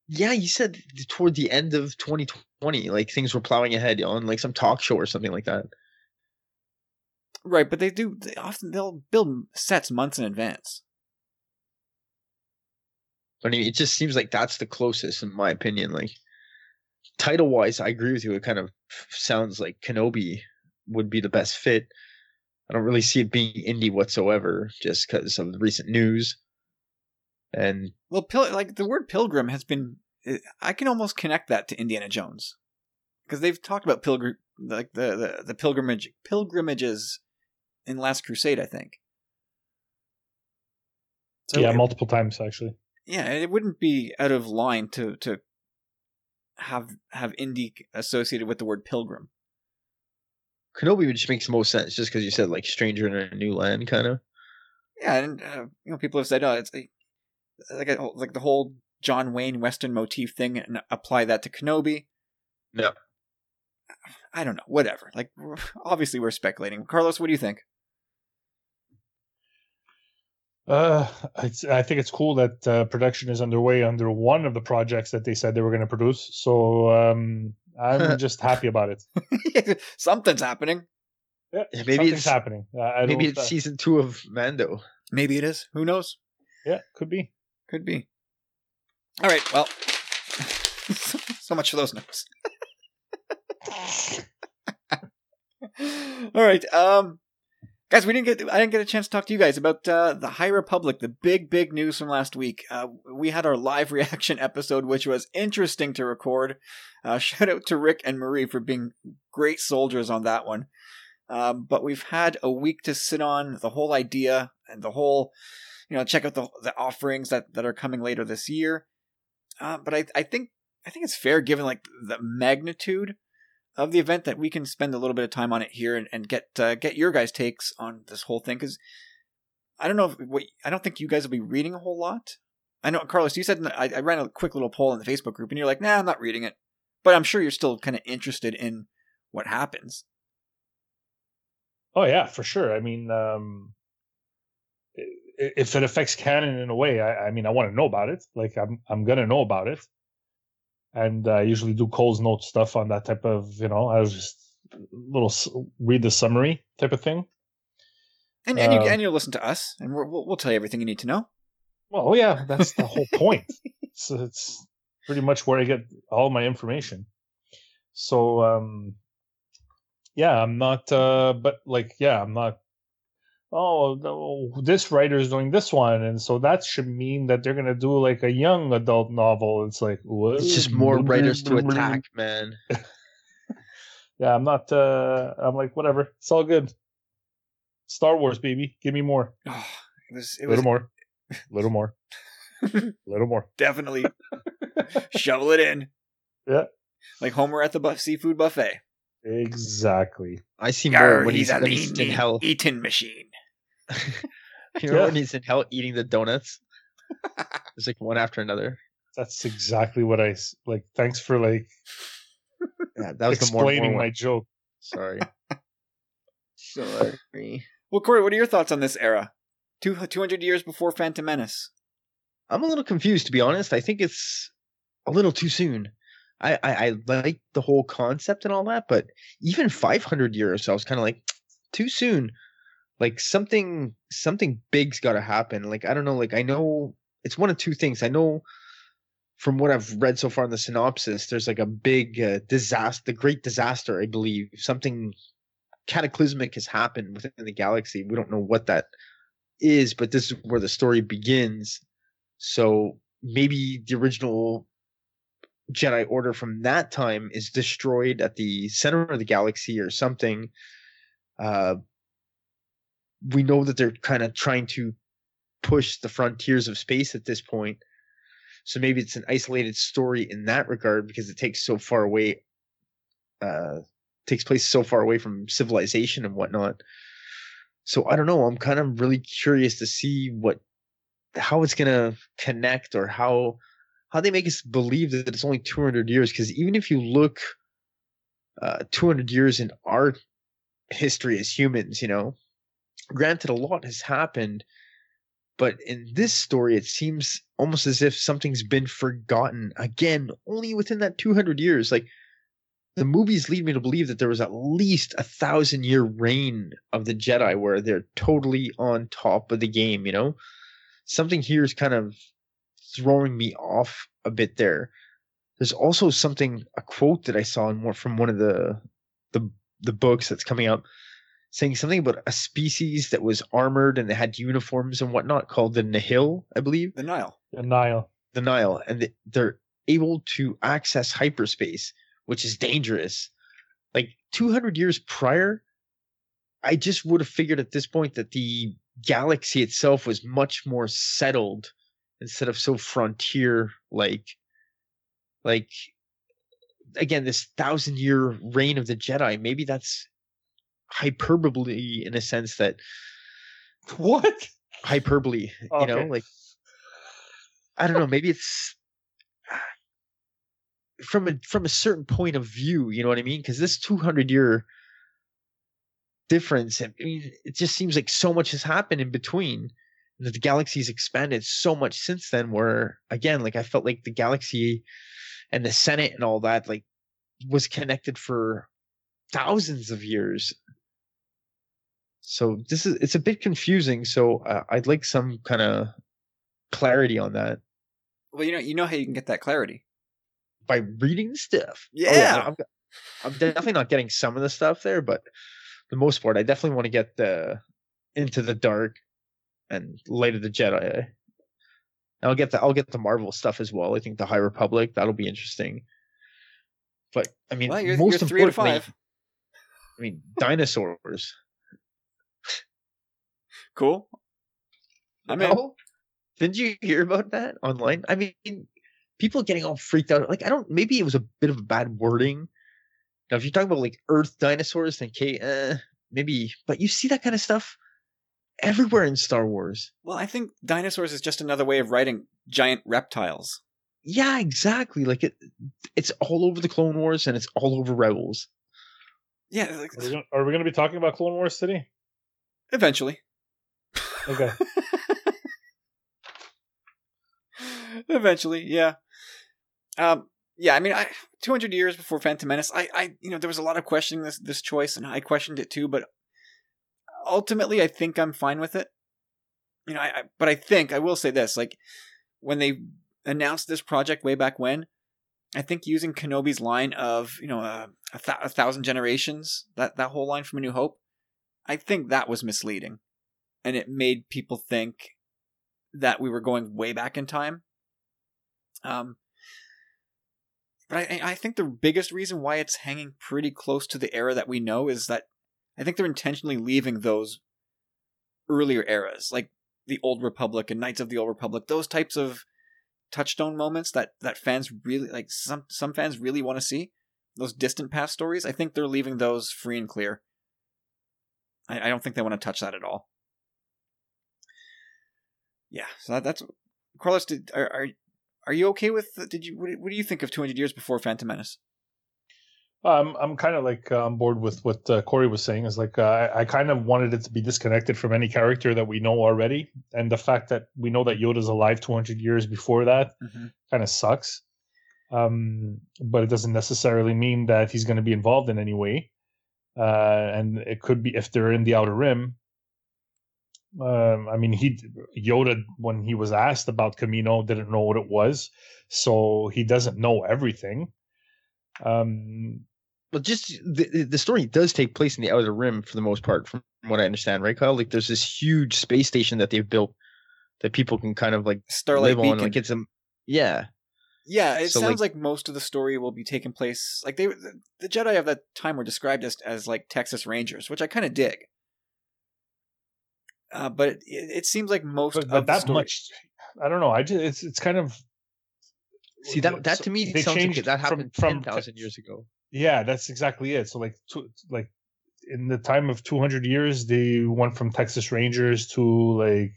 Yeah, he said toward the end of 2020, like things were plowing ahead on like some talk show or something like that. Right, but they do they often they'll build sets months in advance. I mean, it just seems like that's the closest, in my opinion. Like title wise, I agree with you. It kind of sounds like Kenobi would be the best fit. I don't really see it being Indy whatsoever, just because of the recent news. And Well, pil- like the word pilgrim has been eh, I can almost connect that to Indiana Jones. Because they've talked about pilgrim like the, the, the pilgrimage pilgrimages in Last Crusade, I think. So yeah, it- multiple times actually. yeah, it wouldn't be out of line to to have have Indy associated with the word pilgrim. Kenobi just makes the most sense, just because you said like stranger in a new land, kind of. Yeah, and uh, you know, people have said, "Oh, it's like like a, like the whole John Wayne Western motif thing," and apply that to Kenobi. No. I don't know. Whatever. Like, obviously, we're speculating. Carlos, what do you think? Uh, it's, I think it's cool that uh, production is underway under one of the projects that they said they were going to produce. So um, I'm just happy about it. Something's happening. Yeah, Yeah, maybe something's it's- happening. Uh, Maybe it's uh, season two of Mando. Maybe it is. Who knows? yeah, could be. Could be. All right. Well, so much for those notes. All right. Um, guys, we didn't get. I didn't get a chance to talk to you guys about uh, the High Republic. The big, big news from last week. Uh, we had our live reaction episode, which was interesting to record. Uh, shout out to Rick and Marie for being great soldiers on that one. Um, but we've had a week to sit on the whole idea and the whole, you know, check out the the offerings that that are coming later this year. Uh, but I I think I think it's fair given like the magnitude of the event that we can spend a little bit of time on it here and, and get uh, get your guys' takes on this whole thing because I don't know if what I don't think you guys will be reading a whole lot. I know Carlos, you said I, I ran a quick little poll in the Facebook group and you're like, nah, I'm not reading it, but I'm sure you're still kind of interested in what happens. Oh yeah, for sure. I mean, um, if it affects canon in a way, I, I mean, I want to know about it. Like, I'm I'm gonna know about it, and uh, I usually do Cole's note stuff on that type of, you know, I just little read the summary type of thing. And and you Um, and you'll listen to us and we'll we'll tell you everything you need to know. Well, oh, yeah, that's the whole point. So it's pretty much where I get all my information. So, um, yeah, I'm not, uh, but like, yeah, I'm not. Oh, no, this writer is doing this one, and so that should mean that they're gonna do like a young adult novel. It's like what? It's just more writers to attack, man. Yeah, I'm not. uh I'm like whatever. It's all good. Star Wars, baby, give me more. Oh, it was it A was little more. little more. little more. definitely shovel it in. Yeah. Like Homer at the buff- seafood buffet. Exactly. I see Yarr, more when he's he's, a when he's lean in hell. eating machine. you know Yeah. when he's in hell eating the donuts? It's like one after another. That's exactly what I like. Thanks for like Yeah, that was the more, explaining more my one. joke. Sorry. Sorry. Well, Corey, what are your thoughts on this era? Two, 200 years before Phantom Menace. I'm a little confused to be honest. I think it's a little too soon. I, I, I like the whole concept and all that, but even 500 years, I was kind of like too soon. Like something something big's got to happen. Like I don't know. Like I know it's one of two things. I know from what I've read so far in the synopsis, there's like a big uh, disaster, the great disaster, I believe. Something cataclysmic has happened within the galaxy. We don't know what that is, but this is where the story begins. So maybe the original Jedi Order from that time is destroyed at the center of the galaxy or something. Uh, we know that they're kind of trying to push the frontiers of space at this point. So maybe it's an isolated story in that regard because it takes so far away, uh, takes place so far away from civilization and whatnot. So I don't know. I'm kind of really curious to see what, how it's gonna connect or how, how they make us believe that it's only 200 years. Because even if you look, uh, 200 years in our history as humans, you know. Granted, a lot has happened, but in this story, it seems almost as if something's been forgotten again, only within that 200 years. Like, the movies lead me to believe that there was at least a thousand year reign of the Jedi where they're totally on top of the game, you know? Something here is kind of throwing me off a bit there. There's also something, a quote that I saw in more from one of the the the books that's coming out, saying something about a species that was armored and they had uniforms and whatnot called the Nihil, I believe. The Nile. The Nile. The Nile, and they're able to access hyperspace which is dangerous. Like 200 years prior, I just would have figured at this point that the galaxy itself was much more settled instead of so frontier like. Like, again, this thousand year reign of the Jedi, maybe that's hyperbole in a sense that. What? Hyperbole, okay. you know, like. I don't know, maybe it's from a from a certain point of view, you know what I mean? Because this 200 year difference, I mean, it just seems like so much has happened in between. That the galaxy's expanded so much since then. Where again, like I felt like the galaxy and the Senate and all that, like, was connected for thousands of years. So this is it's a bit confusing. So uh, I'd like some kind of clarity on that. Well, you know, you know how you can get that clarity by reading stuff. Yeah, oh, yeah I'm, I'm definitely not getting some of the stuff there, but the most part, I definitely want to get the into the dark and light of the Jedi. I'll get the I'll get the Marvel stuff as well. I think the High Republic that'll be interesting. But I mean, well, you're, most you're three to five. I mean, dinosaurs. Cool. I mean, didn't you hear about that online? I mean, people getting all freaked out. Like I don't. Maybe it was a bit of a bad wording. Now, if you're talking about like Earth dinosaurs, then okay, uh, maybe. But you see that kind of stuff everywhere in Star Wars. Well, I think dinosaurs is just another way of writing giant reptiles. Yeah, exactly. Like it, it's all over the Clone Wars and it's all over Rebels. Yeah. Like, are we going to be talking about Clone Wars City? Eventually. Okay. Eventually, yeah. Um, yeah, I mean, I 200 years before Phantom Menace, I, I, you know, there was a lot of questioning this this choice, and I questioned it too. But ultimately, I think I'm fine with it. You know, I, I but I think I will say this: like when they announced this project way back when, I think using Kenobi's line of you know uh, a, th- a thousand generations that that whole line from A New Hope, I think that was misleading, and it made people think that we were going way back in time. Um, but I, I think the biggest reason why it's hanging pretty close to the era that we know is that I think they're intentionally leaving those earlier eras, like the Old Republic and Knights of the Old Republic, those types of touchstone moments that that fans really like. Some some fans really want to see those distant past stories. I think they're leaving those free and clear. I, I don't think they want to touch that at all. Yeah, so that, that's Carlos. Did are, are are you okay with? Did you? What, what do you think of 200 years before Phantom Menace? Um, I'm kind of like uh, on board with what uh, Corey was saying. Is like uh, I, I kind of wanted it to be disconnected from any character that we know already, and the fact that we know that Yoda's alive 200 years before that mm-hmm. kind of sucks. Um, but it doesn't necessarily mean that he's going to be involved in any way. Uh, and it could be if they're in the Outer Rim, um, I mean, he Yoda when he was asked about Camino didn't know what it was, so he doesn't know everything. Um, well, just the the story does take place in the Outer Rim for the most part, from what I understand, right, Kyle? Like, there's this huge space station that they've built that people can kind of like Starlight live Beacon. on. Like, it's a yeah, yeah. It so, sounds like, like, most of the story will be taking place like they the Jedi of that time were described as as like Texas Rangers, which I kind of dig. Uh, but it, it, seems like most but, but that much. I don't know. I just it's it's kind of see that that to me they sounds changed like that happened from, ten thousand years ago. Yeah, that's exactly it. So like to, like in the time of two hundred years, they went from Texas Rangers to like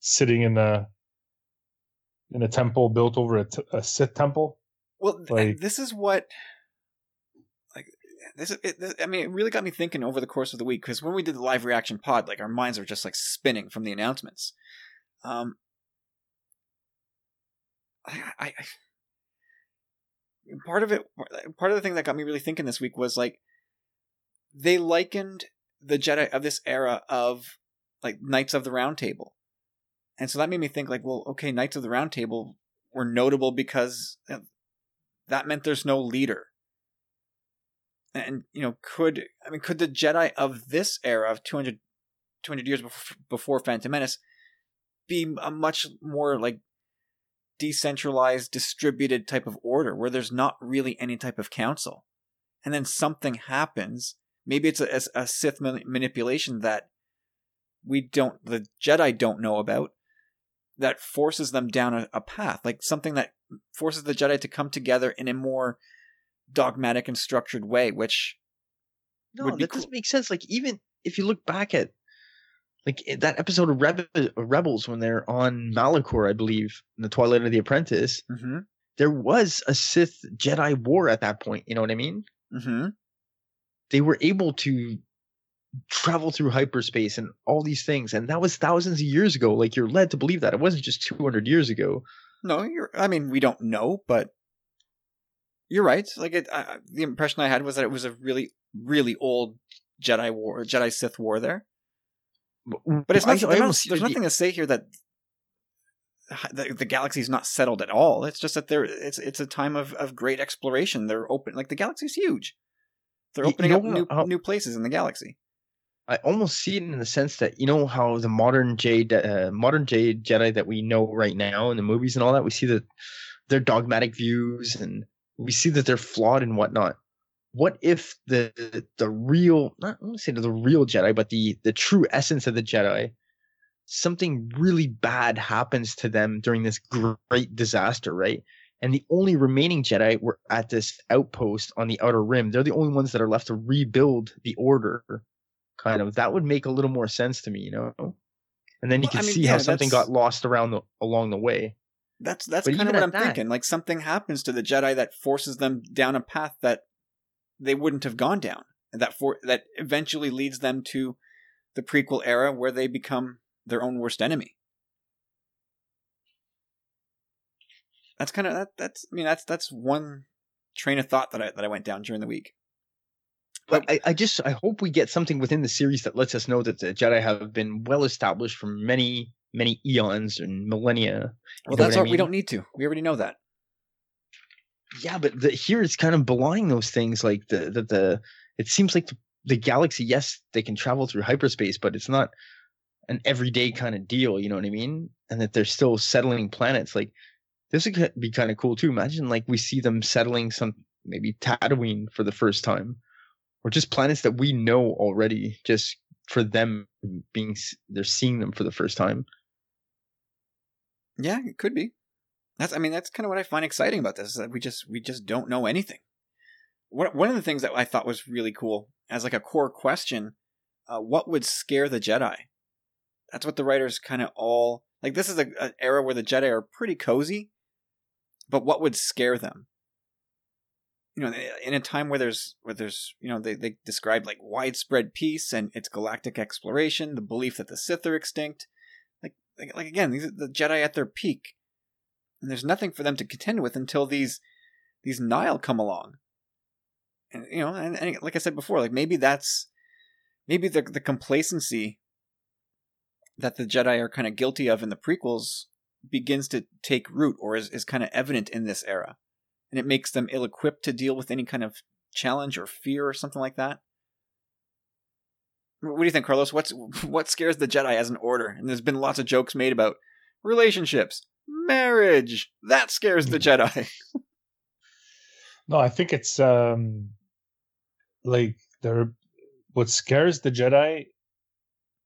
sitting in a in a temple built over a, t- a Sith temple. Well, like, this is what like this, it, this I mean, it really got me thinking over the course of the week because when we did the live reaction pod, like our minds are just like spinning from the announcements. Um, I, I, I part of it, part of the thing that got me really thinking this week was like they likened the Jedi of this era of like Knights of the Round Table, and so that made me think like, well, okay, Knights of the Round Table were notable because that meant there's no leader and you know could i mean could the jedi of this era of 200 200 years before, before phantom menace be a much more like decentralized distributed type of order where there's not really any type of council? And then something happens maybe it's a, a sith manipulation that we don't the jedi don't know about that forces them down a, a path like something that forces the jedi to come together in a more dogmatic and structured way, which no, that cool. doesn't make sense. Like even if you look back at like that episode of Rebe- Rebels when they're on Malachor, I believe, in the Twilight of the Apprentice, mm-hmm. there was a Sith Jedi war at that point. You know what I mean? Mm-hmm. They were able to travel through hyperspace and all these things, and that was thousands of years ago. Like you're led to believe that it wasn't just 200 years ago. No, you're. I mean, we don't know, but you're right. Like it, I, the impression I had was that it was a really, really old Jedi war, Jedi Sith war there. But it's not, I, I not there's nothing to say here that the, the galaxy is not settled at all. It's just that there it's it's a time of, of great exploration. They're open like the galaxy's huge. They're opening you know, up new new places in the galaxy. I almost see it in the sense that you know how the modern Jade uh, modern Jade Jedi that we know right now in the movies and all that we see that their dogmatic views and we see that they're flawed and whatnot. What if the the real not want to say the real Jedi, but the the true essence of the Jedi, something really bad happens to them during this great disaster, right? And the only remaining Jedi were at this outpost on the outer rim. They're the only ones that are left to rebuild the order. Kind of that would make a little more sense to me, you know. And then you well, can I mean, see yeah, how something got lost around the along the way. That's that's kind of what I'm that, thinking. Like something happens to the Jedi that forces them down a path that they wouldn't have gone down. That for that eventually leads them to the prequel era where they become their own worst enemy. That's kind of that. That's I mean that's that's one train of thought that I that I went down during the week. But I, I just I hope we get something within the series that lets us know that the Jedi have been well established for many many eons and millennia. Well, that's what I mean? we don't need to. We already know that. Yeah, but the, here it's kind of belying those things. Like the the, the it seems like the, the galaxy. Yes, they can travel through hyperspace, but it's not an everyday kind of deal. You know what I mean? And that they're still settling planets. Like this would be kind of cool too. Imagine like we see them settling some maybe Tatooine for the first time, or just planets that we know already. Just for them being they're seeing them for the first time. Yeah, it could be. That's I mean that's kind of what I find exciting about this is that we just we just don't know anything. One one of the things that I thought was really cool as like a core question, uh, what would scare the Jedi? That's what the writers kind of all like. This is a, an era where the Jedi are pretty cozy, but what would scare them? You know, in a time where there's where there's you know they they described like widespread peace and its galactic exploration, the belief that the Sith are extinct, like, like again, these are the Jedi at their peak, and there's nothing for them to contend with until these these Nihil come along. And you know, and, and like I said before, like maybe that's maybe the the complacency that the Jedi are kind of guilty of in the prequels begins to take root or is, is kind of evident in this era. And it makes them ill equipped to deal with any kind of challenge or fear or something like that. What do you think, Carlos? What's what scares the Jedi as an order? And there's been lots of jokes made about relationships, marriage. That scares the Jedi. no, I think it's um like there what scares the Jedi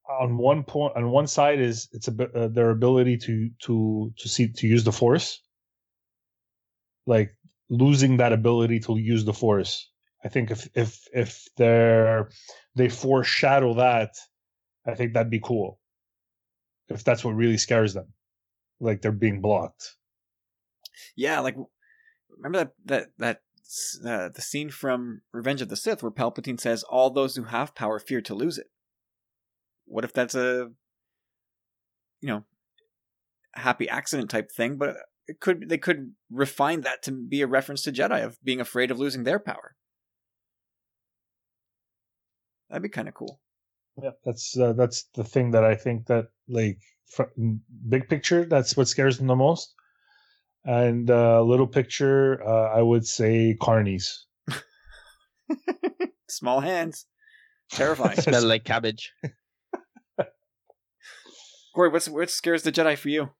on one point on one side is it's a uh, their ability to to to see to use the force like losing that ability to use the force I think if if if they're they foreshadow that, I think that'd be cool. If that's what really scares them, like they're being blocked. Yeah, like remember that that that uh, the scene from Revenge of the Sith where Palpatine says, "All those who have power fear to lose it." What if that's a, you know, happy accident type thing? But it could they could refine that to be a reference to Jedi of being afraid of losing their power. That'd be kind of cool. Yeah, that's uh, that's the thing that I think that like fr- big picture. That's what scares them the most. And uh, little picture, uh, I would say carnies. Small hands, terrifying. Smell like cabbage. Corey, what's what scares the Jedi for you?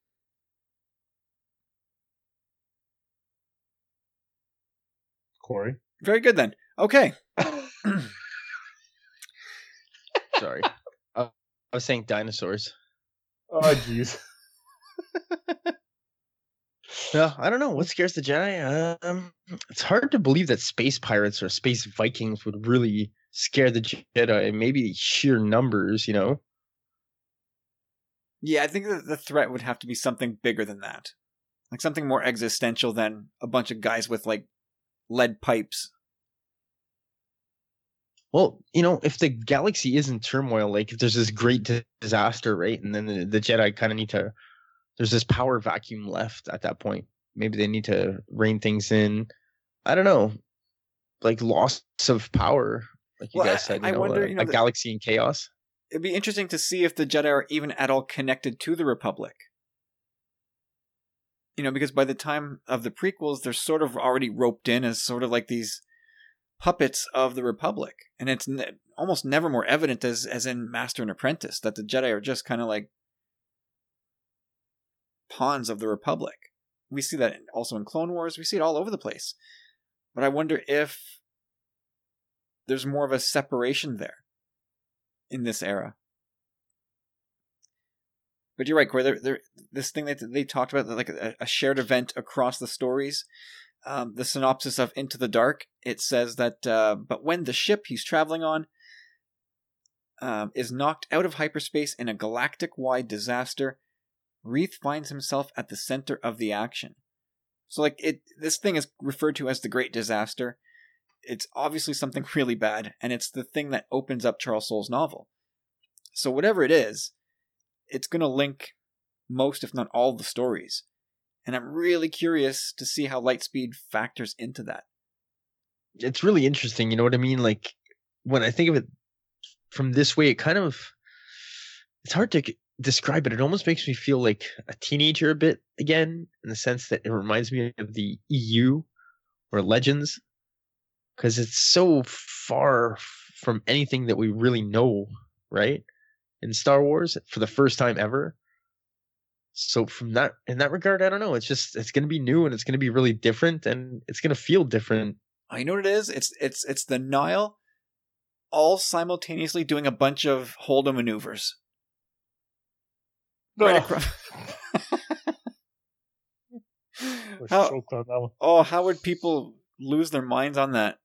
Corey. Very good then. Okay. Sorry. I I was saying dinosaurs. Oh jeez. No, I don't know. What scares the Jedi? Um, it's hard to believe that space pirates or space Vikings would really scare the Jedi. Maybe sheer numbers, you know? Yeah, I think that the threat would have to be something bigger than that. Like something more existential than a bunch of guys with like lead pipes. Well, you know, if the galaxy is in turmoil, like if there's this great disaster, right, and then the, the Jedi kind of need to, there's this power vacuum left at that point. Maybe they need to rein things in. I don't know, like loss of power, like you Well, guys said. You I know, wonder, a, you know, a galaxy in chaos. It'd be interesting to see if the Jedi are even at all connected to the Republic. You know, because by the time of the prequels, they're sort of already roped in as sort of like these puppets of the Republic, and it's ne- almost never more evident as as in Master and Apprentice that the Jedi are just kind of like pawns of the Republic. We see that also in Clone Wars. We see it all over the place. But I wonder if there's more of a separation there in this era. But you're right, Corey. They're, they're, this thing that they talked about, like a, a shared event across the stories. Um, the synopsis of Into the Dark, it says that, uh, but when the ship he's traveling on um, is knocked out of hyperspace in a galactic wide disaster, Reath finds himself at the center of the action. So, like, it this thing is referred to as the Great Disaster. It's obviously something really bad, and it's the thing that opens up Charles Soule's novel. So, whatever it is, it's going to link most, if not all, the stories. And I'm really curious to see how Lightspeed factors into that. it's really interesting. You know what I mean? Like when I think of it from this way, it kind of it's hard to describe it. It almost makes me feel like a teenager a bit again, in the sense that it reminds me of the EU or Legends, because it's so far from anything that we really know, right? In Star Wars for the first time ever. So from that in that regard, I don't know. It's just it's gonna be new and it's gonna be really different and it's gonna feel different I know what it is? It's it's it's the Nile, all simultaneously doing a bunch of Holdo maneuvers. Right Ugh. across. How, choked on that one. oh, how would people lose their minds on that?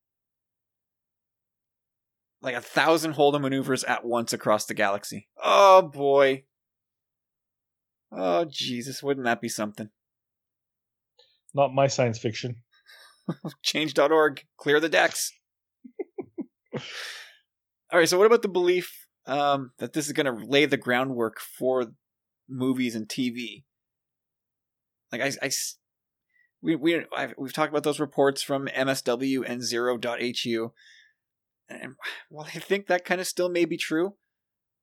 Like a thousand Holdo maneuvers at once across the galaxy. Oh boy. Oh Jesus, wouldn't that be something? Not my science fiction. Change.org, clear the decks. All right, so what about the belief um, that this is going to lay the groundwork for movies and TV? Like I, I we we I've, we've talked about those reports from MSW and Zero.hu, and while I think that kind of still may be true,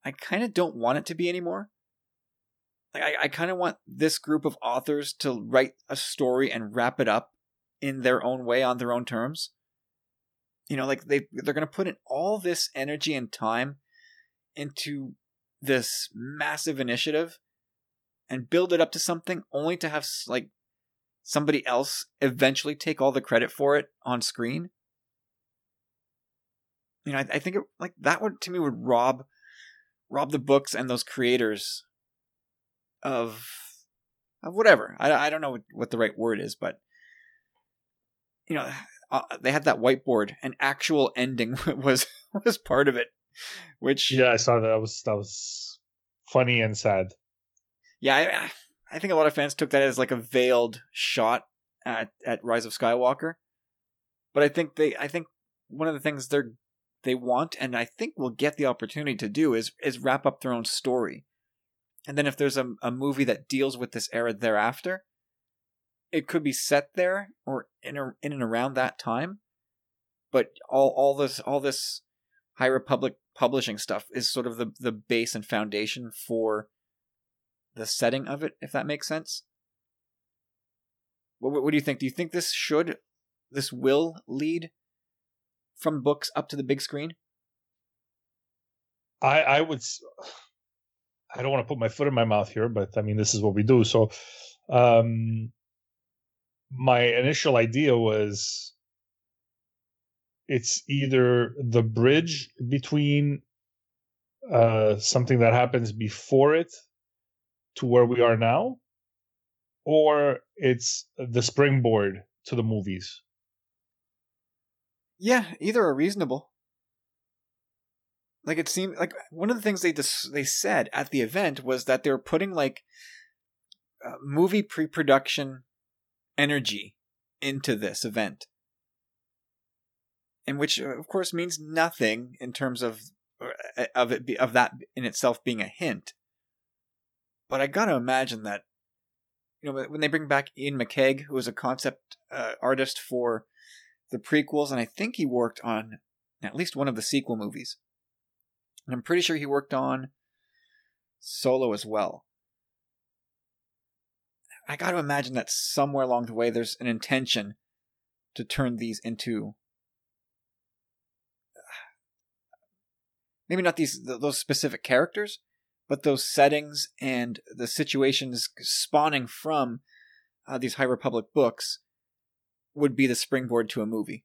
I kind of don't want it to be anymore. Like I, I kind of want this group of authors to write a story and wrap it up in their own way on their own terms. You know, like they they're to put in all this energy and time into this massive initiative and build it up to something only to have like somebody else eventually take all the credit for it on screen. You know, I, I think it, like that would to me would rob rob the books and those creators of of whatever. I I don't know what, the right word is, but you know, uh, they had that whiteboard. An actual ending was was part of it, which Yeah, I saw that. That was that was funny and sad. yeah, I, I think a lot of fans took that as like a veiled shot at at Rise of Skywalker. But I think they I think one of the things they're they want and I think will get the opportunity to do is is wrap up their own story. And then if there's a, a movie that deals with this era thereafter, it could be set there or in in and around that time. But all all this all this High Republic publishing stuff is sort of the the base and foundation for the setting of it, if that makes sense. What, what do you think? Do you think this should, this will lead from books up to the big screen? I I would. I don't want to put my foot in my mouth here, but I mean this is what we do. So, um, my initial idea was it's either the bridge between uh, something that happens before it to where we are now, or it's the springboard to the movies. Yeah, either are reasonable. Like it seemed like one of the things they dis- they said at the event was that they were putting like uh, movie pre-production energy into this event. And which of course means nothing in terms of uh, of it be, of that in itself being a hint. But I got to imagine that you know when they bring back Iain McCaig who was a concept uh, artist for the prequels, and I think he worked on at least one of the sequel movies. And I'm pretty sure he worked on Solo as well. I got to imagine that somewhere along the way there's an intention to turn these into maybe not these those specific characters, but those settings and the situations spawning from uh, these High Republic books would be the springboard to a movie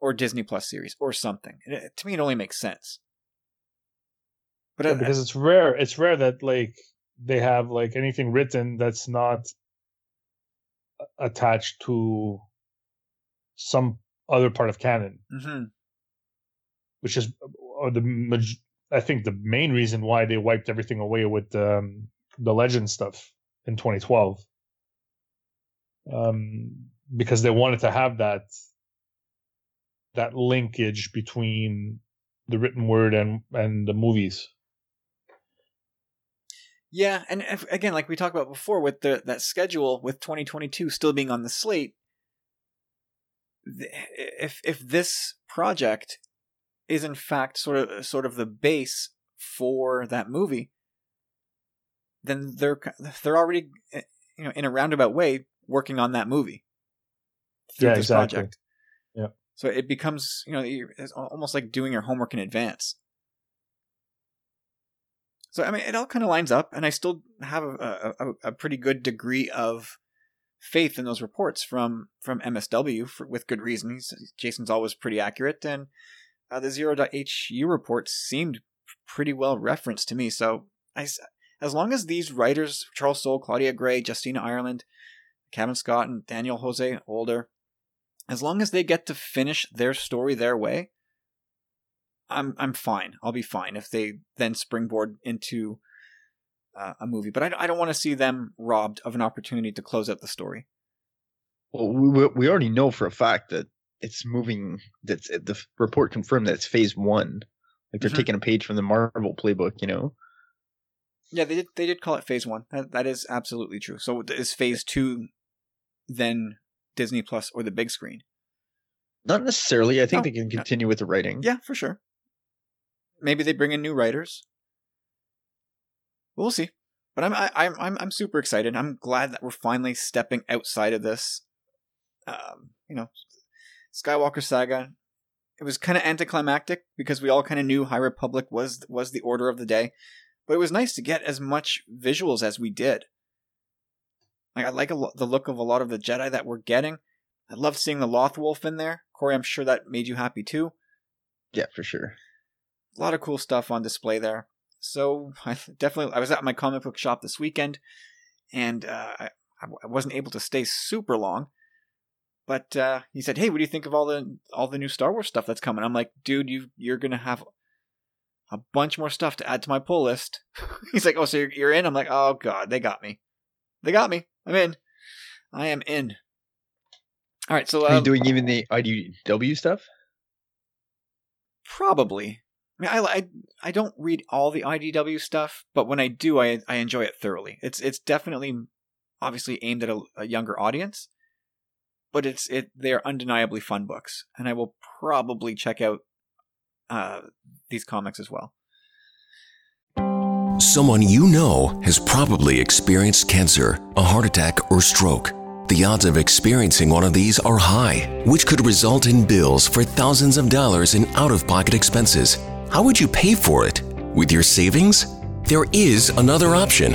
or Disney Plus series or something. It, to me, it only makes sense. But yeah, I, because it's rare, it's rare that like they have like anything written that's not attached to some other part of canon, mm-hmm. which is or the I think the main reason why they wiped everything away with um, the legend stuff in 2012. Um, because they wanted to have that that linkage between the written word and and the movies. Yeah, and if, again, like we talked about before, with the that schedule with 2022 still being on the slate, if if this project is in fact sort of sort of the base for that movie, then they're they're already eh, you know in a roundabout way working on that movie through yeah, this exactly. project. Yeah. So it becomes, you know, it's almost like doing your homework in advance. So I mean, it all kind of lines up, and I still have a, a, a pretty good degree of faith in those reports from from MSW for, with good reason. He's, Jason's always pretty accurate, and uh, the zero.hu report seemed pretty well referenced to me. So I, as long as these writers, Charles Soule, Claudia Gray, Justina Ireland, Cavan Scott, and Daniel Jose Older, as long as they get to finish their story their way, I'm I'm fine. I'll be fine if they then springboard into uh, a movie. But I, I don't want to see them robbed of an opportunity to close out the story. Well, we we already know for a fact that it's moving. That's the report confirmed that it's phase one. Like they're mm-hmm. taking a page from the Marvel playbook, you know. Yeah, they did. They did call it phase one. That that is absolutely true. So is phase two then Disney Plus or the big screen? Not necessarily. I think oh, they can continue with the writing. Yeah, for sure. Maybe they bring in new writers. We'll see. But I'm I, am I'm I'm super excited. I'm glad that we're finally stepping outside of this. Um, you know, Skywalker saga. It was kind of anticlimactic because we all kind of knew High Republic was was the order of the day, but it was nice to get as much visuals as we did. Like I like lo- the look of a lot of the Jedi that we're getting. I love seeing the Loth Wolf in there. Corey, I'm sure that made you happy too. Yeah, for sure. A lot of cool stuff on display there. So I definitely I was at my comic book shop this weekend, and uh, I, I wasn't able to stay super long. But uh, he said, "Hey, what do you think of all the all the new Star Wars stuff that's coming?" I'm like, "Dude, you you're gonna have a bunch more stuff to add to my pull list." He's like, "Oh, so you're, you're in?" I'm like, "Oh God, they got me. They got me. I'm in. I am in." All right, so Are you um, doing even the IDW stuff? probably. I mean, I, I I don't read all the IDW stuff, but when I do, I I enjoy it thoroughly. It's it's definitely obviously aimed at a, a younger audience, but it's it they're undeniably fun books, and I will probably check out uh, these comics as well. Someone you know has probably experienced cancer, a heart attack, or stroke. The odds of experiencing one of these are high, which could result in bills for thousands of dollars in out of pocket expenses. How would you pay for it? With your savings? There is another option.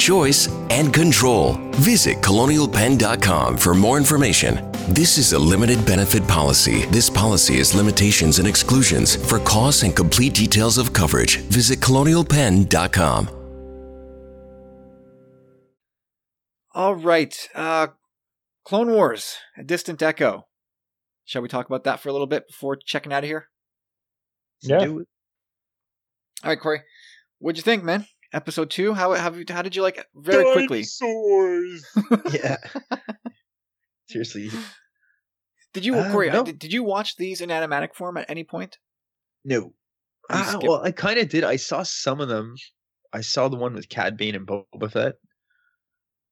choice, and control. Visit colonialpenn.com for more information. This is a limited benefit policy. This policy has limitations and exclusions. For costs and complete details of coverage, visit colonialpenn.com. All right, uh, Clone Wars: A Distant Echo. Shall we talk about that for a little bit before checking out of here? Yeah. All right, Corey, what'd you think, man? Episode two. How how, how did you like it? Very quickly. Dinosaurs. Yeah. Seriously. Did you, Uh, Corey? no. Did, did you watch these in animatic form at any point? No. You Ah, skip- well, I kind of did. I saw some of them. I saw the one with Cad Bane and Boba Fett.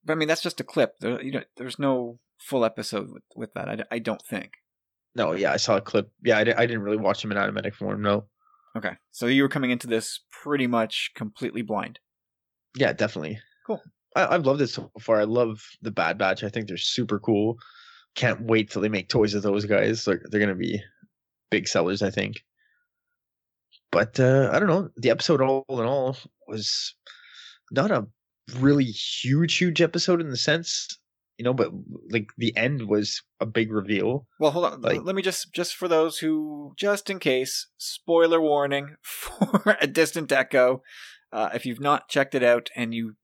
But I mean, that's just a clip. There, you know, there's no full episode with, with that. I don't think. No, yeah, I saw a clip. Yeah, I, I didn't really watch them in animatic form. No. Okay, so you were coming into this pretty much completely blind. Yeah, definitely. Cool. I, I've loved it so far. I love the Bad Batch. I think they're super cool. Can't wait till they make toys of those guys. They're they're gonna be big sellers, I think. But uh, I don't know. The episode, all in all, was not a really huge, huge episode in the sense, you know. But like the end was a big reveal. Well, hold on. Like- Let me just just for those who just in case spoiler warning for a distant echo. Uh, if you've not checked it out and you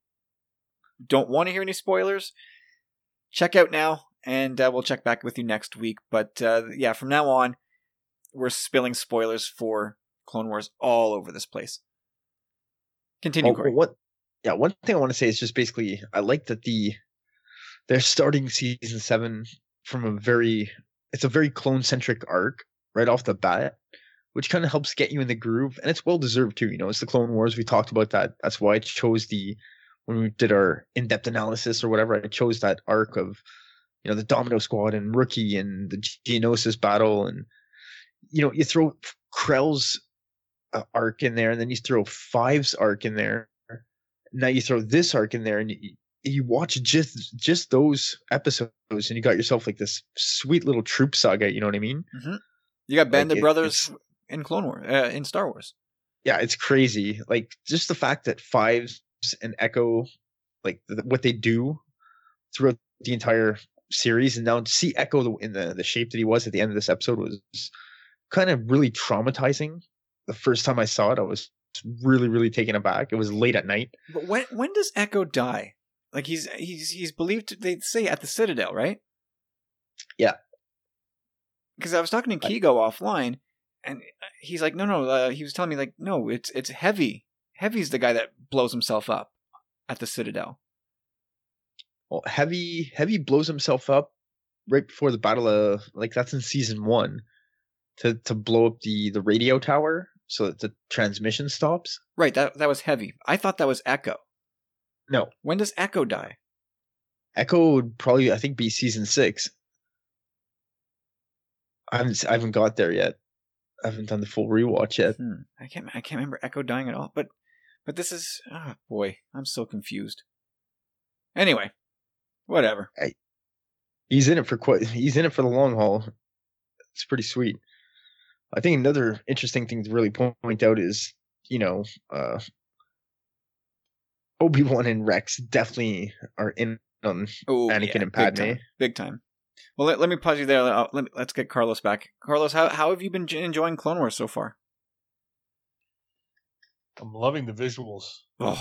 don't want to hear any spoilers, check out now, and uh, we'll check back with you next week. But uh, yeah, from now on, we're spilling spoilers for Clone Wars all over this place. Continue, Oh, Corey. what? Yeah, one thing I want to say is just basically I like that the they're starting season seven from a very it's a very clone centric arc right off the bat, which kind of helps get you in the groove, and it's well deserved too. You know, it's the Clone Wars. We talked about that. That's why I chose the when we did our in depth analysis or whatever. I chose that arc of you know the Domino Squad and Rookie and the Geonosis battle, and you know you throw Krell's uh, arc in there, and then you throw Five's arc in there. Now you throw this arc in there, and you, you watch just just those episodes, and you got yourself like this sweet little troop saga. You know what I mean? You got Bandit it- Brothers in Clone Wars, uh, in Star Wars. Yeah, it's crazy. Like just the fact that Fives and Echo, like th- what they do throughout the entire series, and now to see Echo the- in the the shape that he was at the end of this episode was kind of really traumatizing. The first time I saw it, I was really really taken aback. It was late at night. But when when does Echo die? Like he's he's he's believed to, they say at the Citadel, right? Yeah. Because I was talking to I- Kigo offline, and he's like, no, no. Uh, he was telling me like, no, it's it's Heavy. Heavy's the guy that blows himself up at the Citadel. Well, Heavy Heavy blows himself up right before the battle of like that's in season one to to blow up the the radio tower so that the transmission stops. Right. That that was Heavy. I thought that was Echo. No, When does Echo die? Echo would probably I think be season six. I haven't I haven't got there yet. I haven't done the full rewatch yet. Hmm. I can't I can't remember Echo dying at all. But but this is oh boy, I'm so confused. Anyway, whatever. He's in it for quite. He's in it for the long haul. It's pretty sweet. I think another interesting thing to really point out is, you know, uh, Obi Wan and Rex definitely are in on Oh, Anakin and big Padme. time, big time. Well, let, let me pause you there. Uh, let, let's get Carlos back. Carlos, how how have you been j- enjoying Clone Wars so far? I'm loving the visuals. Oh,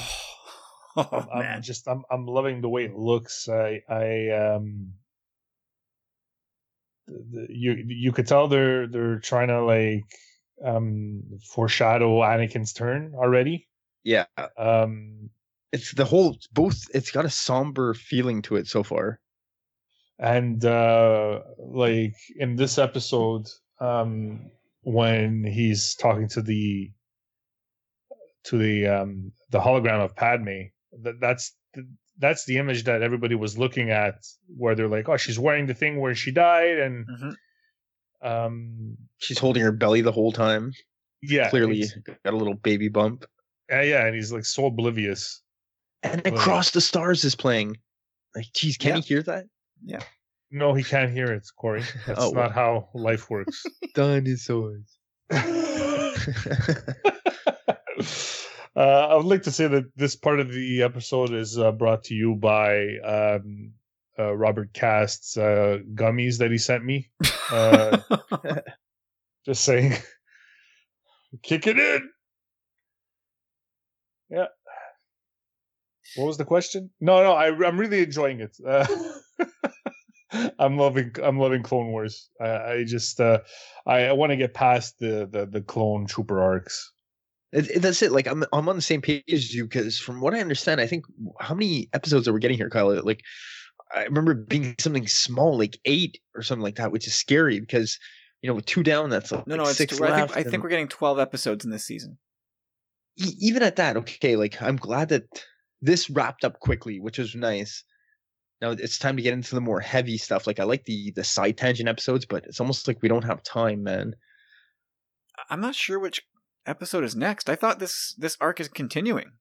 oh I'm, I'm man. just I'm I'm loving the way it looks. I I um the, the, you you could tell they're they're trying to like um foreshadow Anakin's turn already. Yeah, Um it's the whole both. It's got a somber feeling to it so far. and uh like in this episode um when he's talking to the to the um the hologram of Padme that that's the, that's the image that everybody was looking at where they're like oh she's wearing the thing where she died and Mhm. um She's holding her belly the whole time. yeah Clearly got a little baby bump. yeah yeah and he's like so oblivious And Right. Across the Stars is playing. Like, geez, can Yeah. you hear that? Yeah. No he can't hear it Corey that's Oh, not how life works Dinosaurs. uh, I would like to say that this part of the episode is uh, brought to you by um, uh, Robert Cast's uh, gummies that he sent me. Uh, just saying, kick it in. Yeah. What was the question? No, no, I, I'm really enjoying it. Uh, I'm loving, I'm loving Clone Wars. I, I just, uh, I, I want to get past the, the the clone trooper arcs. It, it- that's it. Like I'm, I'm on the same page as you because from what I understand, I think how many episodes are we getting here, Kyle? Like, I remember being something small, like eight or something like that, which is scary because you know with two down, that's like no, no, it's. six I think, left. I think we're getting twelve episodes in this season. e- even at that, okay. Like I'm glad that this wrapped up quickly, which was nice. Now it's time to get into the more heavy stuff. Like I like the the side tangent episodes, but it's almost like we don't have time, man. I'm not sure which episode is next. I thought this this arc is continuing.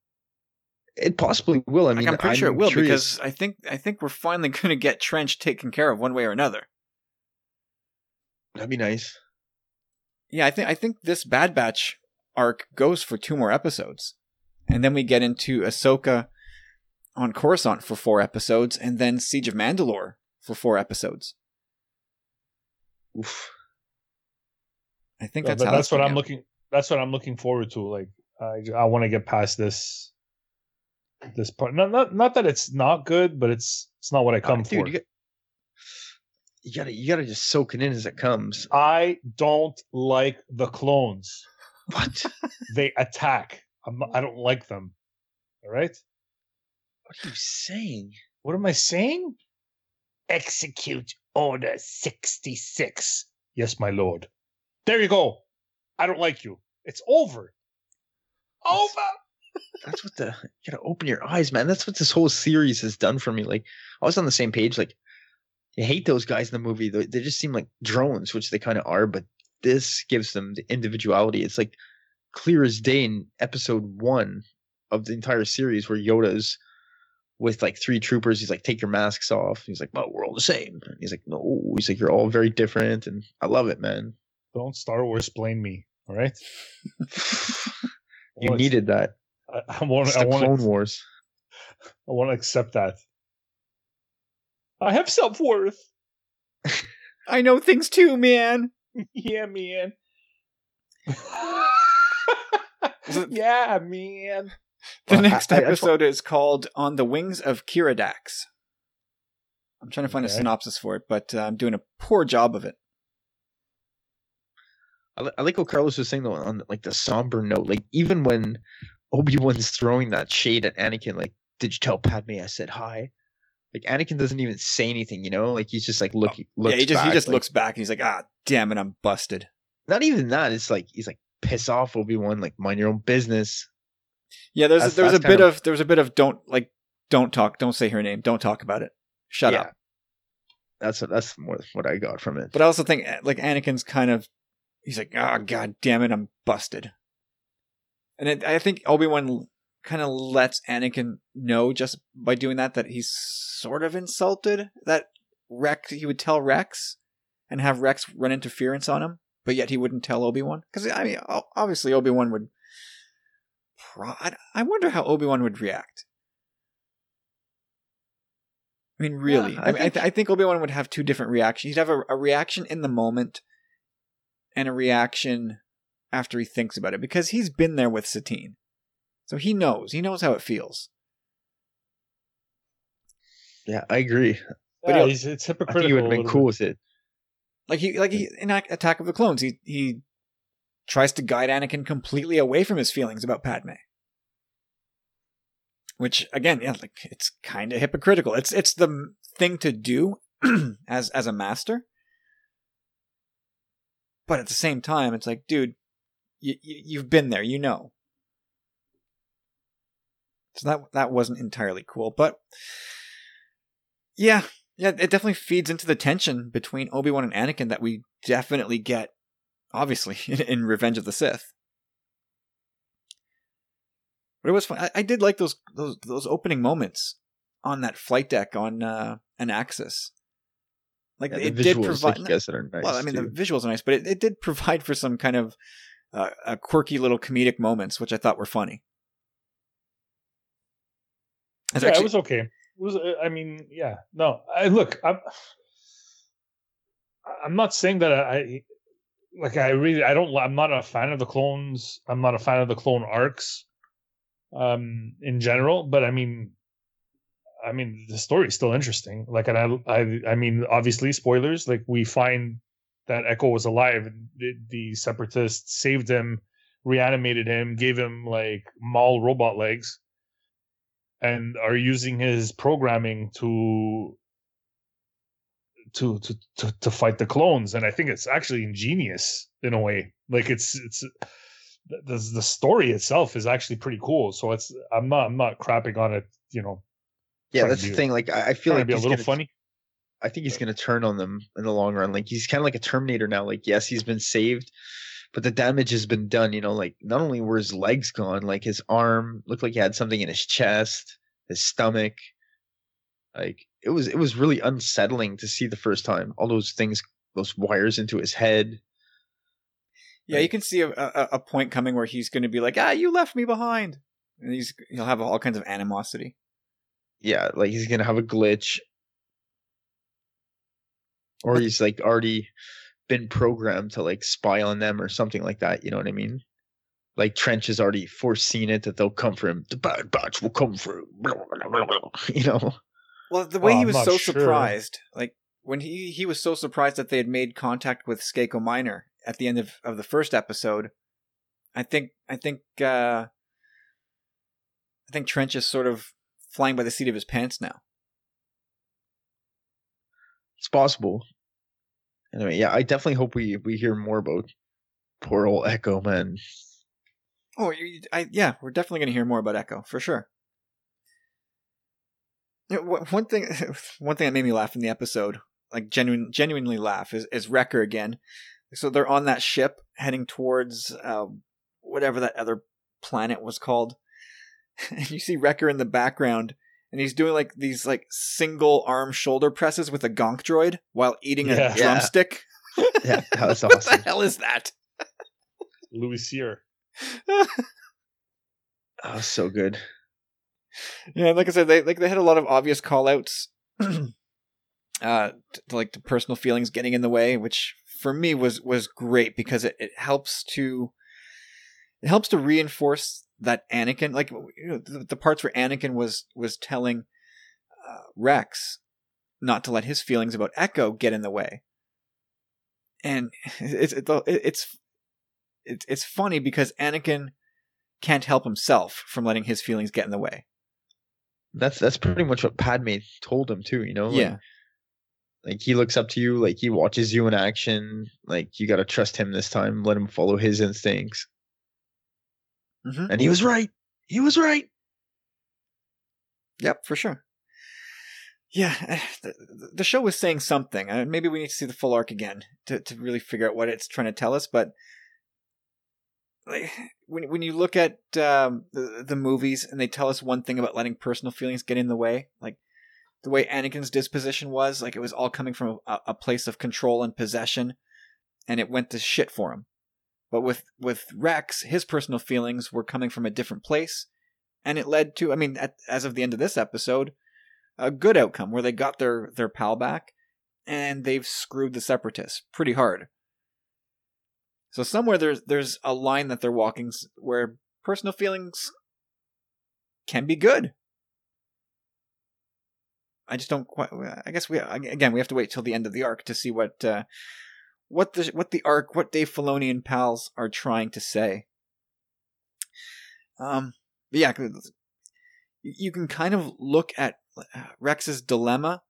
It possibly will. I Like, mean, I'm pretty sure it will curious. because I think I think we're finally going to get Trench taken care of one way or another. that'd be nice. Yeah, I think I think this Bad Batch arc goes for two more episodes, and then we get into Ahsoka on Coruscant for four episodes, and then Siege of Mandalore for four episodes. Oof. I think that's but how that's it's what I'm go. looking. That's what I'm looking forward to. Like I, I want to get past this. This part, not not not that it's not good, but it's it's not what I come Uh, for. you, got, you gotta you gotta just soak it in as it comes. I don't like the clones. What? They attack. I'm I don't like them. All right. what are you saying? What am I saying? Execute Order 66. Yes, my lord. There you go. I don't like you. It's over. Over. That's what the you gotta open your eyes, man. That's what this whole series has done for me. Like I was on the same page. Like you hate those guys in the movie. They, they just seem like drones, which they kind of are. But this gives them the individuality. It's like clear as day in episode one of the entire series, where Yoda's with like three troopers. He's like, "Take your masks off." He's like, "Well, we're all the same." And he's like, "No." He's like, "You're all very different," and I love it, man. Don't Star Wars blame me. All right. You needed that. I, I want. It's I want. Clone Wars. I want to accept that. I have self worth. I know things too, man. yeah, man. Is yeah, man. The Well, I- next I- I episode is called "On the Wings of Keeradaks." I'm trying to find a synopsis for it, but uh, I'm doing a poor job of it. I, I like what Carlos was saying though on like the somber note. Like even when Obi Wan's throwing that shade at Anakin, like, did you tell Padme I said hi? Like Anakin doesn't even say anything, you know. Like he's just like looking. Looks yeah, he just he just like- looks back and he's like, "Ah, damn it, I'm busted." Not even that. It's like he's like piss off Obi Wan. Like mind your own business. Yeah, there's That's- a, there's a bit of- of there's a bit of don't like don't talk, don't say her name, don't talk about it. Shut Yeah. up. That's what that's more what I got from it. But I also think eh, like Anakin's kind of he's like, "Oh god damn it, I'm busted." And it, I think Obi-Wan kind of lets Anakin know just by doing that that he's sort of insulted that Rex he would tell Rex and have Rex run interference on him, but yet he wouldn't tell Obi-Wan cuz I mean obviously Obi-Wan would pro- I- I wonder how Obi-Wan would react. I mean, really. Yeah, I, I mean, I, think- th- I think Obi Wan would have two different reactions. He'd have a, a reaction in the moment and a reaction after he thinks about it because he's been there with Satine. So he knows. He knows how it feels. Yeah, I agree. But he'll- he's, it's I think hypocritical. he would have been cool bit. with it. Like he like he in Attack of the Clones, he he tries to guide Anakin completely away from his feelings about Padme. Which again, yeah, like it's kind of hypocritical. It's it's the thing to do as as a master. But at the same time, it's like, dude, you, you you've been there, you know. So that that wasn't entirely cool, but yeah, yeah, it definitely feeds into the tension between Obi Wan and Anakin that we definitely get, obviously, in, in Revenge of the Sith. But it was fun. I, I did like those those those opening moments on that flight deck on uh, Anaxes. Like Yeah, the it did provide. like you guys that are nice. well, I mean, too. the visuals are nice, but it, it did provide for some kind of uh, uh, quirky little comedic moments, which I thought were funny. It's yeah, actually- it was okay. Was. uh, I mean, yeah. No, I look. I'm. I'm not saying that I. Like I really, I don't. I'm not a fan of the clones. I'm not a fan of the clone arcs, um, in general. But I mean, I mean, the story is still interesting. Like, and I, I, I mean, obviously, spoilers. Like, we find that Echo was alive. The, the separatists saved him, reanimated him, gave him like Maul robot legs, and are using his programming to to to to, to fight the clones. And I think it's actually ingenious in a way. Like, it's it's the the story itself is actually pretty cool. So it's I'm not I'm not crapping on it. You know, yeah, that's the thing. Like, I, I feel like be a little gonna- funny. I think he's going to turn on them in the long run. Like he's kind of like a Terminator now. Like yes, he's been saved, but the damage has been done. You know, like not only were his legs gone, like his arm looked like he had something in his chest, his stomach. Like it was, it was really unsettling to see the first time. All those things, those wires into his head. Yeah, you can see a, a, a point coming where he's going to be like, "Ah, you left me behind," and he's he'll have all kinds of animosity. Yeah, like he's gonna have a glitch, or he's like already been programmed to like spy on them or something like that. You know what I mean? Like Trench has already foreseen it that they'll come for him. The Bad Batch will come for him. You know? Well, the way Oh, he was so sure. surprised, like when he he was so surprised that they had made contact with Skako Minor at the end of, of the first episode. I think I think uh I think Trench is sort of flying by the seat of his pants now. It's possible. Anyway, yeah, I definitely hope we we hear more about poor old Echo man. Oh, I, yeah, we're definitely going to hear more about Echo for sure. One thing, one thing that made me laugh in the episode, like genuine, genuinely laugh, is is Wrecker again. So they're on that ship heading towards uh, whatever that other planet was called, and you see Wrecker in the background, and he's doing like these like single arm shoulder presses with a gonk droid while eating a Yeah. Yeah. drumstick. Yeah, that was what awesome. the hell is that? Louis Cyr. Oh, so good. Yeah, like I said, they like they had a lot of obvious call outs uh to, to, like the personal feelings getting in the way, which for me was was great because it, it helps to it helps to reinforce that Anakin like you know, the, the parts where Anakin was was telling uh, Rex not to let his feelings about Echo get in the way. And it's it's it's it's it's funny because Anakin can't help himself from letting his feelings get in the way. That's that's pretty much what Padme told him too. You know? Like, Yeah. like he looks up to you like he watches you in action like you got to trust him this time let him follow his instincts Mhm. and he was right he was right Yep, for sure. Yeah, eh, the, the show was saying something. Uh, maybe we need to see the full arc again to, to really figure out what it's trying to tell us. But like, when when you look at um, the, the movies and they tell us one thing about letting personal feelings get in the way, like the way Anakin's disposition was, like it was all coming from a, a place of control and possession, and it went to shit for him. But with with Rex, his personal feelings were coming from a different place, and it led to, I mean, at, as of the end of this episode, a good outcome where they got their their pal back, and they've screwed the separatists pretty hard. So somewhere there's there's a line that they're walking where personal feelings can be good. I just don't quite. I guess we again we have to wait till the end of the arc to see what uh, what the what the arc, what Dave Filoni and pals are trying to say. Um, but yeah, you can kind of look at uh, Rex's dilemma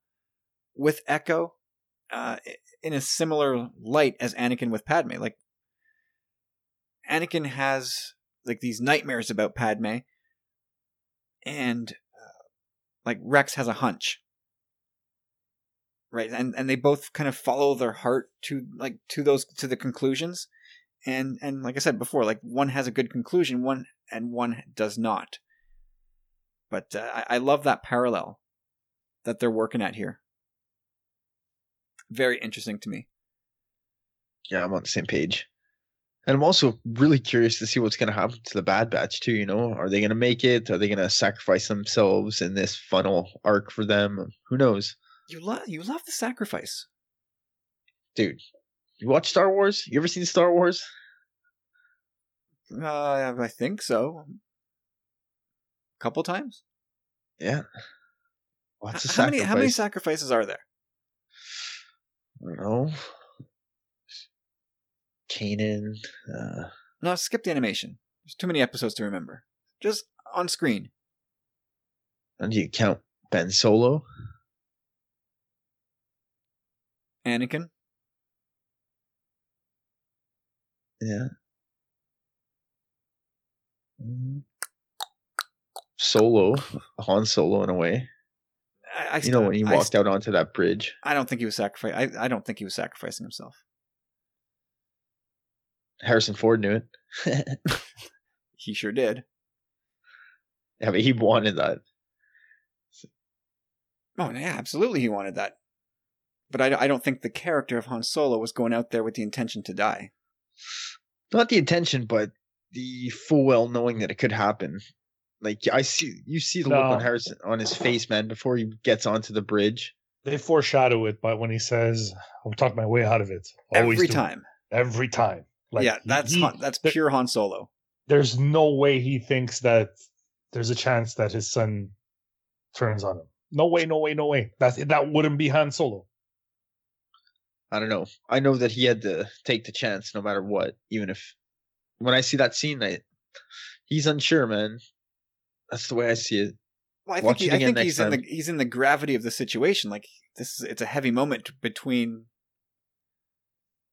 with Echo uh, in a similar light as Anakin with Padme. Like Anakin has like these nightmares about Padme, and uh, like Rex has a hunch, right? And and they both kind of follow their heart to like to those to the conclusions, and and like I said before, like one has a good conclusion, one and one does not. But uh, I, I love that parallel that they're working at here. Very interesting to me. Yeah, I'm on the same page. And I'm also really curious to see what's going to happen to the Bad Batch too. You know, are they going to make it? Are they going to sacrifice themselves in this funnel arc for them? Who knows? You love you love the sacrifice, dude. You watch Star Wars? You ever seen Star Wars? Uh, I think so. A couple times. Yeah. What's how, how many how many sacrifices are there? I don't know. Kanan. Uh... No, skip the animation. There's too many episodes to remember. Just on screen. And do you count Ben Solo? Anakin. Yeah. Mm. Solo, Han Solo in a way. I, I you know when he walked out onto that bridge. I don't think he was sacrificing. I, I don't think he was sacrificing himself. Harrison Ford knew it. he sure did. Yeah, but he wanted that. Oh yeah, absolutely, he wanted that. But I, I don't think the character of Han Solo was going out there with the intention to die. Not the intention, but the full well knowing that it could happen. Like I see, you see the no. look on Harrison on his face, man, before he gets onto the bridge. They foreshadow it, but when he says, "I'll talk my way out of it," every time, it. every time. Like yeah, that's he, Han, that's there, pure Han Solo. There's no way he thinks that there's a chance that his son turns on him. No way, no way, no way. That that wouldn't be Han Solo. I don't know. I know that he had to take the chance no matter what, even if when I see that scene, I, he's unsure, man. That's the way I see it. Well, I think, he, I think he's time. in the he's in the gravity of the situation. Like this is it's a heavy moment between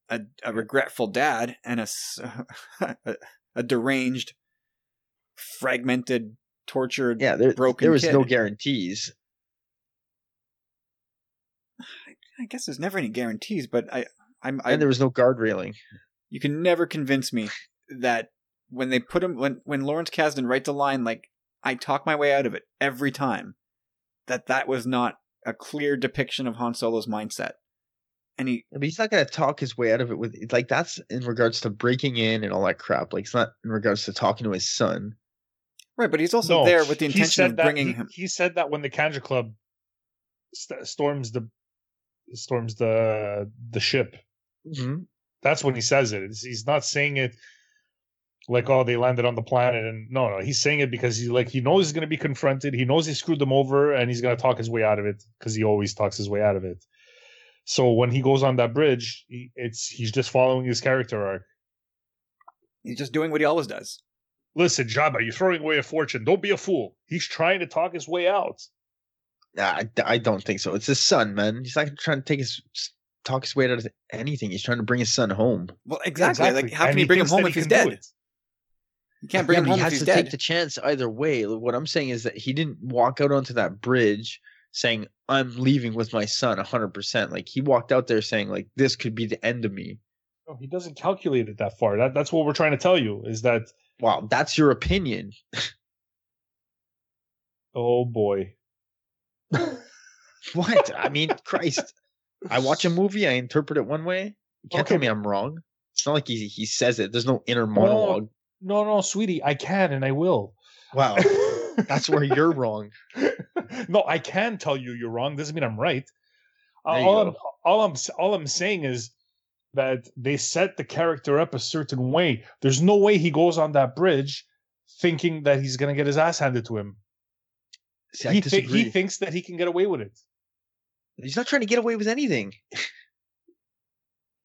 a, a regretful dad and a, a, a deranged, fragmented, tortured, yeah, there, broken. There was kid. no guarantees. I, I guess there's never any guarantees, but I, I'm. I, and there was no guard railing. You can never convince me that when they put him when when Lawrence Kasdan writes a line like I talk my way out of it every time, that that was not a clear depiction of Han Solo's mindset. And he, but he's not gonna talk his way out of it with like that's in regards to breaking in and all that crap. Like it's not in regards to talking to his son. Right, but he's also no, there with the intention of bringing he, him. He said that when the Kanjiklub st- storms the storms the the ship. Mm-hmm. That's when he says it. He's not saying it like oh they landed on the planet and no no he's saying it because he like he knows he's going to be confronted. He knows he screwed them over and he's going to talk his way out of it because he always talks his way out of it. So when he goes on that bridge he, it's he's just following his character arc. He's just doing what he always does. Listen Jabba you're throwing away a fortune. Don't be a fool. He's trying to talk his way out nah, I, I don't think so it's his son man he's not trying to take his talk his way out of anything he's trying to bring his son home well exactly, exactly. like how can and he bring him home if he's dead you can't bring yeah, him home. He has to dead. take the chance either way. What I'm saying is that he didn't walk out onto that bridge saying, "I'm leaving with my son 100." percent Like he walked out there saying, "Like this could be the end of me." No, he doesn't calculate it that far. That, that's what we're trying to tell you. Is that wow? That's your opinion. oh boy. what? I mean, Christ. I watch a movie, I interpret it one way. You can't okay. tell me I'm wrong. It's not like he he says it. There's no inner monologue no, no, sweetie, I can and I will. Wow. That's where you're wrong. no, I can tell you you're wrong. Doesn't mean I'm right. Uh, all, I'm, all I'm all I'm saying is that they set the character up a certain way. There's no way he goes on that bridge thinking that he's gonna get his ass handed to him. See, he, thi- disagree. he thinks that he can get away with it. He's not trying to get away with anything.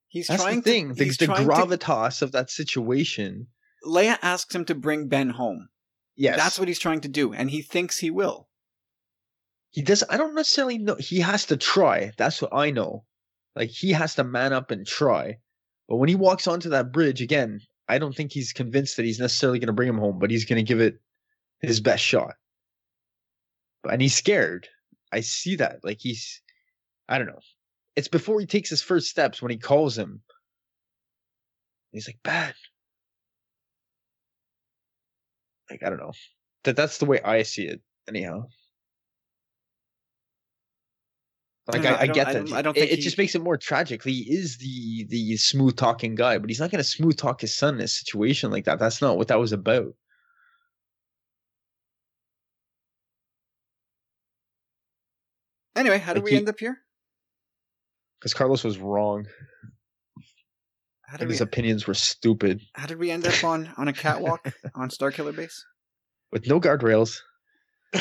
He's That's trying the thing. to. the he's the trying to- gravitas of that situation. Leia asks him to bring Ben home. Yes, That's what he's trying to do, and he thinks he will. he does. I don't necessarily know. He has to try. That's what I know. Like he has to man up and try. But when he walks onto that bridge again, I don't think he's convinced that he's necessarily going to bring him home. But he's going to give it his best shot. And he's scared. I see that. Like he's. I don't know. It's before he takes his first steps when he calls him. He's like, bad. Like, I don't know. That that's the way I see it, anyhow. Like I, I I get I that. don't- I don't it, think it he- just makes it more tragic. He is the the smooth talking guy, but he's not going to smooth talk his son in a situation like that. That's not what that was about. Anyway, how did Like we he- end up here? Because Carlos was wrong, How and did we? his opinions were stupid How did we end up on on a catwalk on Starkiller Base? with no guardrails.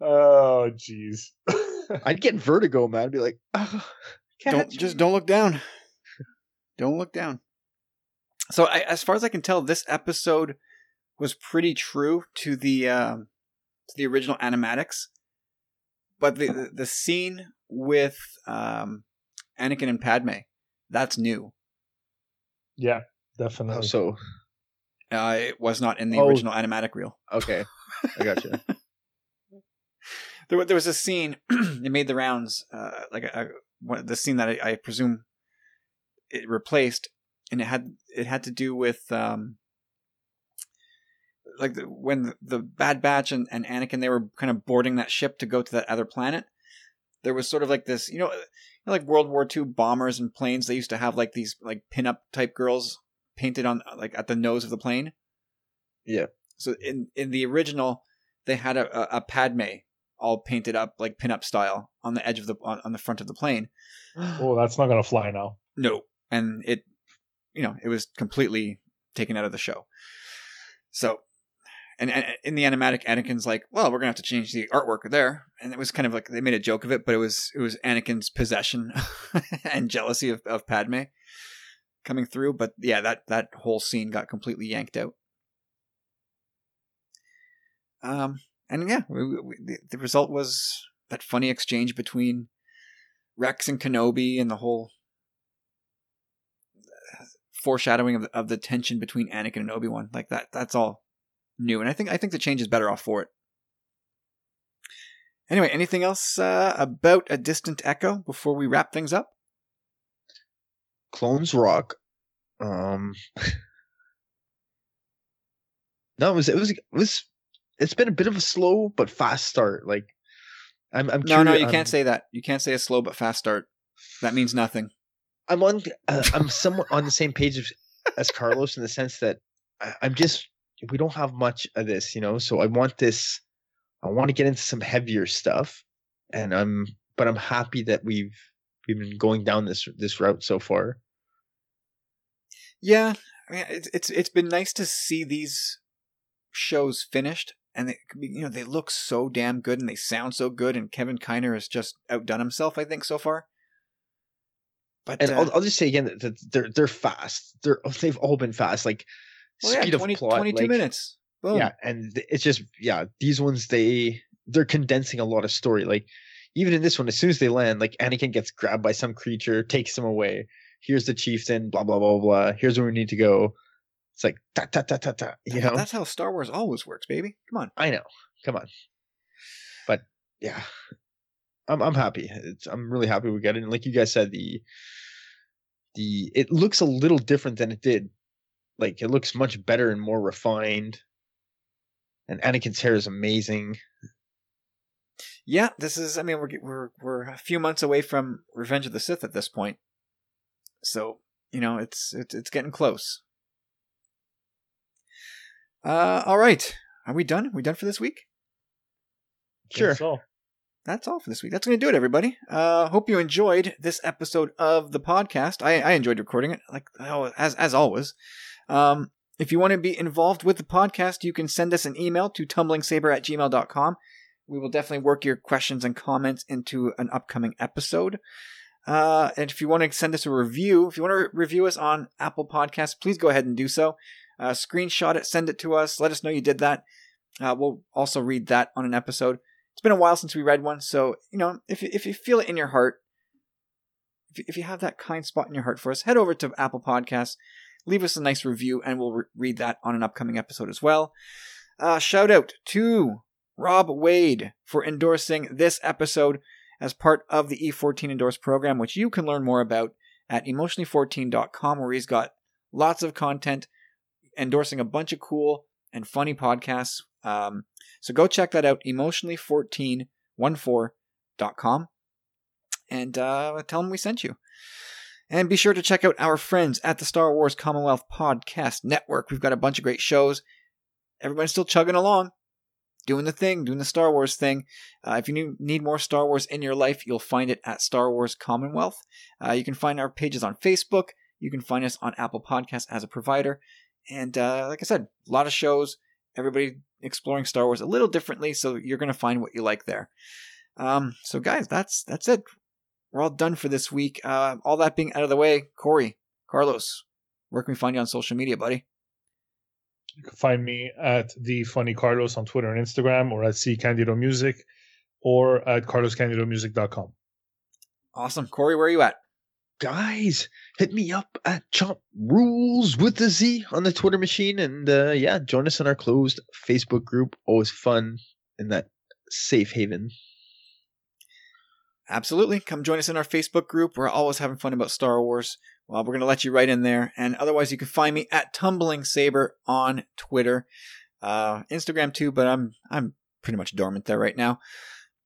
oh, jeez. I'd get vertigo, man. I'd be like, oh, Don't just don't look down. Don't look down. So, I, as far as I can tell, this episode was pretty true to the um, to the original animatics, but the the, the scene with um, Anakin and Padme that's new. yeah, Oh, definitely. so Uh, it was not in the Oh. original animatic reel. okay, I got you. There, there was a scene. it made the rounds. Uh, like a, a, the scene that I, I presume it replaced, and it had it had to do with um, like the, when the, the Bad Batch and, and Anakin they were kind of boarding that ship to go to that other planet. There was sort of like this, you know, you know, like World War II bombers and planes. They used to have like these like pinup type girls painted on like at the nose of the plane. Yeah. So in in the original, they had a, a, a Padme all painted up like pinup style on the edge of the on, on the front of the plane. oh, that's not gonna fly now. No, and it, you know, it was completely taken out of the show. So, and, and in the animatic, Anakin's like, "Well, we're gonna have to change the artwork there," and it was kind of like they made a joke of it, but it was it was Anakin's possession and jealousy of, of Padme coming through. But yeah, that that whole scene got completely yanked out. Um, and yeah, we, we, the, result was that funny exchange between Rex and Kenobi, and the whole foreshadowing of the, of the tension between Anakin and Obi Wan. Like that, that's all new, and I think I think the change is better off for it. Anyway, anything else uh, about a distant echo before we wrap things up? Clones Rock. Um, no, it was it was it was. It's been a bit of a slow but fast start. Like, I'm I'm No, no, curi- you can't say that. You can't say a slow but fast start. That means nothing. I'm on. Uh, I'm somewhat on the same page as, as Carlos in the sense that I, I'm just. We don't have much of this, you know. So I want this. I want to get into some heavier stuff, and I'm. But I'm happy that we've we've been going down this this route so far. Yeah, I mean, it's it's it's been nice to see these shows finished, and they you know they look so damn good and they sound so good, and Kevin Kiner has just outdone himself, I think, so far. But And uh, I'll, I'll just say again that that they're they're fast. They're they've all been fast. Like well, yeah, speed 20, of plot. 22 like- minutes. Boom. Yeah, and it's just yeah, these ones they they're condensing a lot of story. Like even in this one, as soon as they land, like Anakin gets grabbed by some creature, takes him away. Here's the chieftain, blah blah blah blah. Here's where we need to go. It's like ta ta ta ta ta. You know, that's how Star Wars always works, baby. Come on. I know. Come on, but yeah, I'm I'm happy. It's, I'm really happy we got it. And like you guys said, the the it looks a little different than it did. Like it looks much better and more refined. And Anakin's hair is amazing. Yeah, this is. I mean, we're we're we're a few months away from Revenge of the Sith at this point, so you know it's it's it's getting close. Uh, all right, are we done? we done for this week? Think Sure. So. That's all for this week. That's going to do it, everybody. Uh, hope you enjoyed this episode of the podcast. I, I enjoyed recording it, like oh, as as always. Um, if you want to be involved with the podcast, you can send us an email to tumblingsaber at gmail.com. We will definitely work your questions and comments into an upcoming episode. Uh, and if you want to send us a review, if you want to review us on Apple Podcasts, please go ahead and do so. Uh, screenshot it, send it to us, let us know you did that. Uh, we'll also read that on an episode. It's been a while since we read one, so you know if if you feel it in your heart, if if you have that kind spot in your heart for us, head over to Apple Podcasts, leave us a nice review, and we'll re- read that on an upcoming episode as well. Uh, shout out to Rob Wade for endorsing this episode as part of the E14 Endorse program, which you can learn more about at emotionally14.com, where he's got lots of content endorsing a bunch of cool and funny podcasts. Um, so go check that out, emotionally1414.com, and uh, tell them we sent you. And be sure to check out our friends at the Star Wars Commonwealth Podcast Network. We've got a bunch of great shows. Everybody's still chugging along, doing the thing, doing the Star Wars thing. Uh, if you need more Star Wars in your life, you'll find it at Star Wars Commonwealth. Uh, you can find our pages on Facebook. You can find us on Apple Podcasts as a provider. And uh, like I said, a lot of shows, everybody exploring Star Wars a little differently, so you're going to find what you like there. Um, so, guys, that's that's it. We're all done for this week. Uh, all that being out of the way, Corey, Carlos, where can we find you on social media, buddy? You can find me at the Funny Carlos on Twitter and Instagram, or at C Candido Music, or at carloscandidomusic.com. Awesome, Corey. Where are you at? guys, hit me up at Chomp Rules with the Z on the Twitter machine. And uh, yeah, join us in our closed Facebook group. Always fun in that safe haven. Absolutely. Come join us in our Facebook group. We're always having fun about Star Wars. Well, we're going to let you right in there. And otherwise, you can find me at Tumbling Saber on Twitter, uh, Instagram too, but I'm I'm pretty much dormant there right now.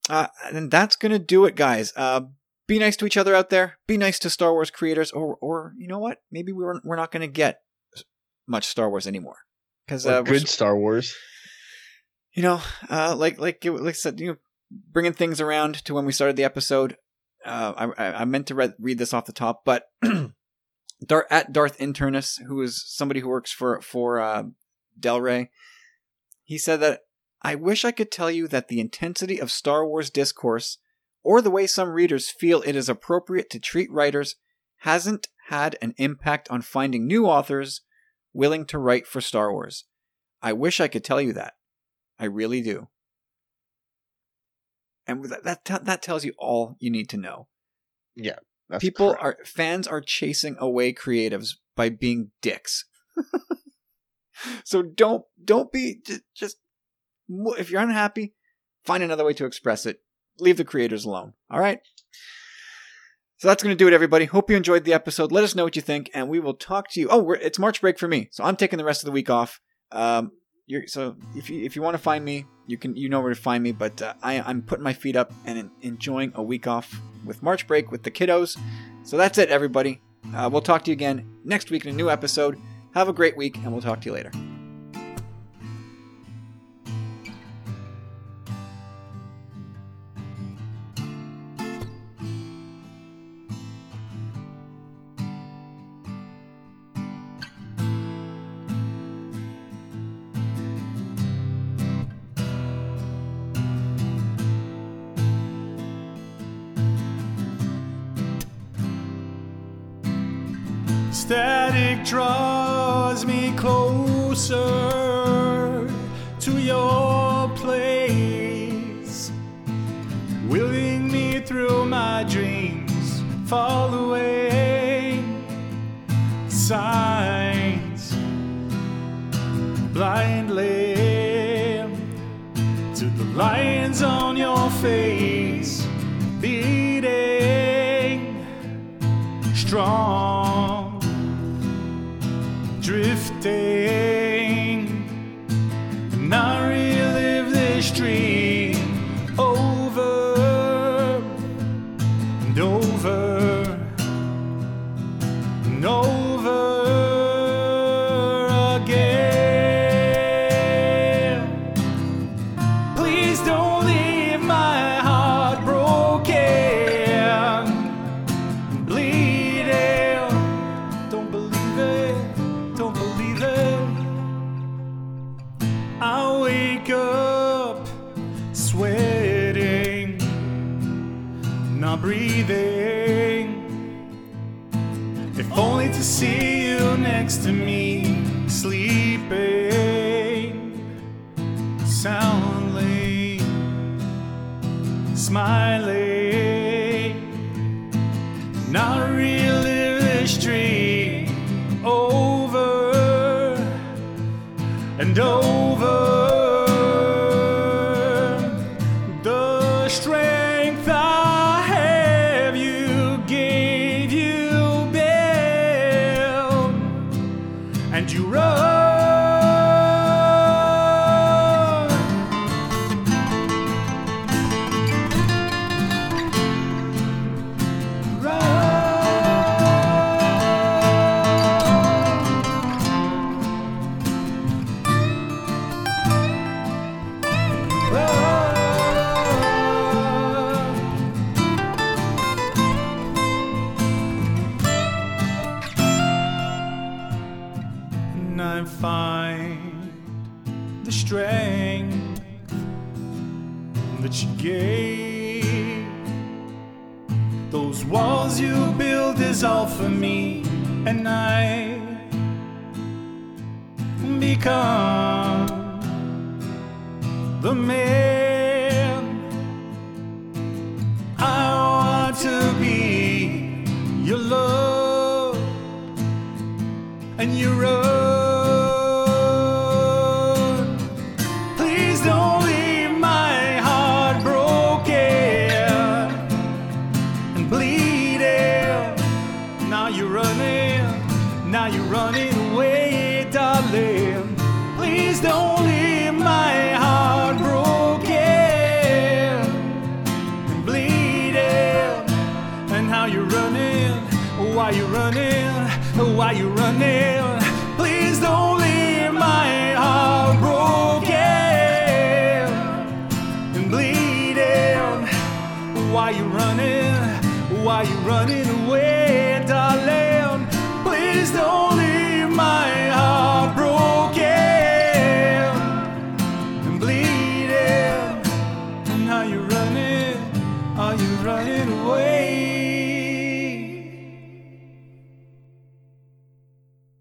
Uh, and that's going to do it, guys. Uh, be nice to each other out there. Be nice to Star Wars creators, or or you know what? Maybe we're we're not going to get much Star Wars anymore because uh, good Star Wars. You know, uh, like like like I said, you know, bringing things around to when we started the episode. Uh, I I meant to read read this off the top, but Dar- at Darth Internus, who is somebody who works for for uh, Del Rey, he said that I wish I could tell you that the intensity of Star Wars discourse or the way some readers feel it is appropriate to treat writers hasn't had an impact on finding new authors willing to write for Star Wars. I wish I could tell you that. I really do. And that that, that tells you all you need to know. Yeah. People crap. are fans are chasing away creatives by being dicks. so don't don't be just, just if you're unhappy, find another way to express it leave the creators alone. All right. So that's going to do it, everybody. Hope you enjoyed the episode. Let us know what you think, and we will talk to you. Oh, it's March break for me, so I'm taking the rest of the week off. Um, so if you if you want to find me, you can you know where to find me. But uh, I I'm putting my feet up and enjoying a week off with March break with the kiddos. So that's it, everybody. Uh, we'll talk to you again next week in a new episode. Have a great week, and we'll talk to you later.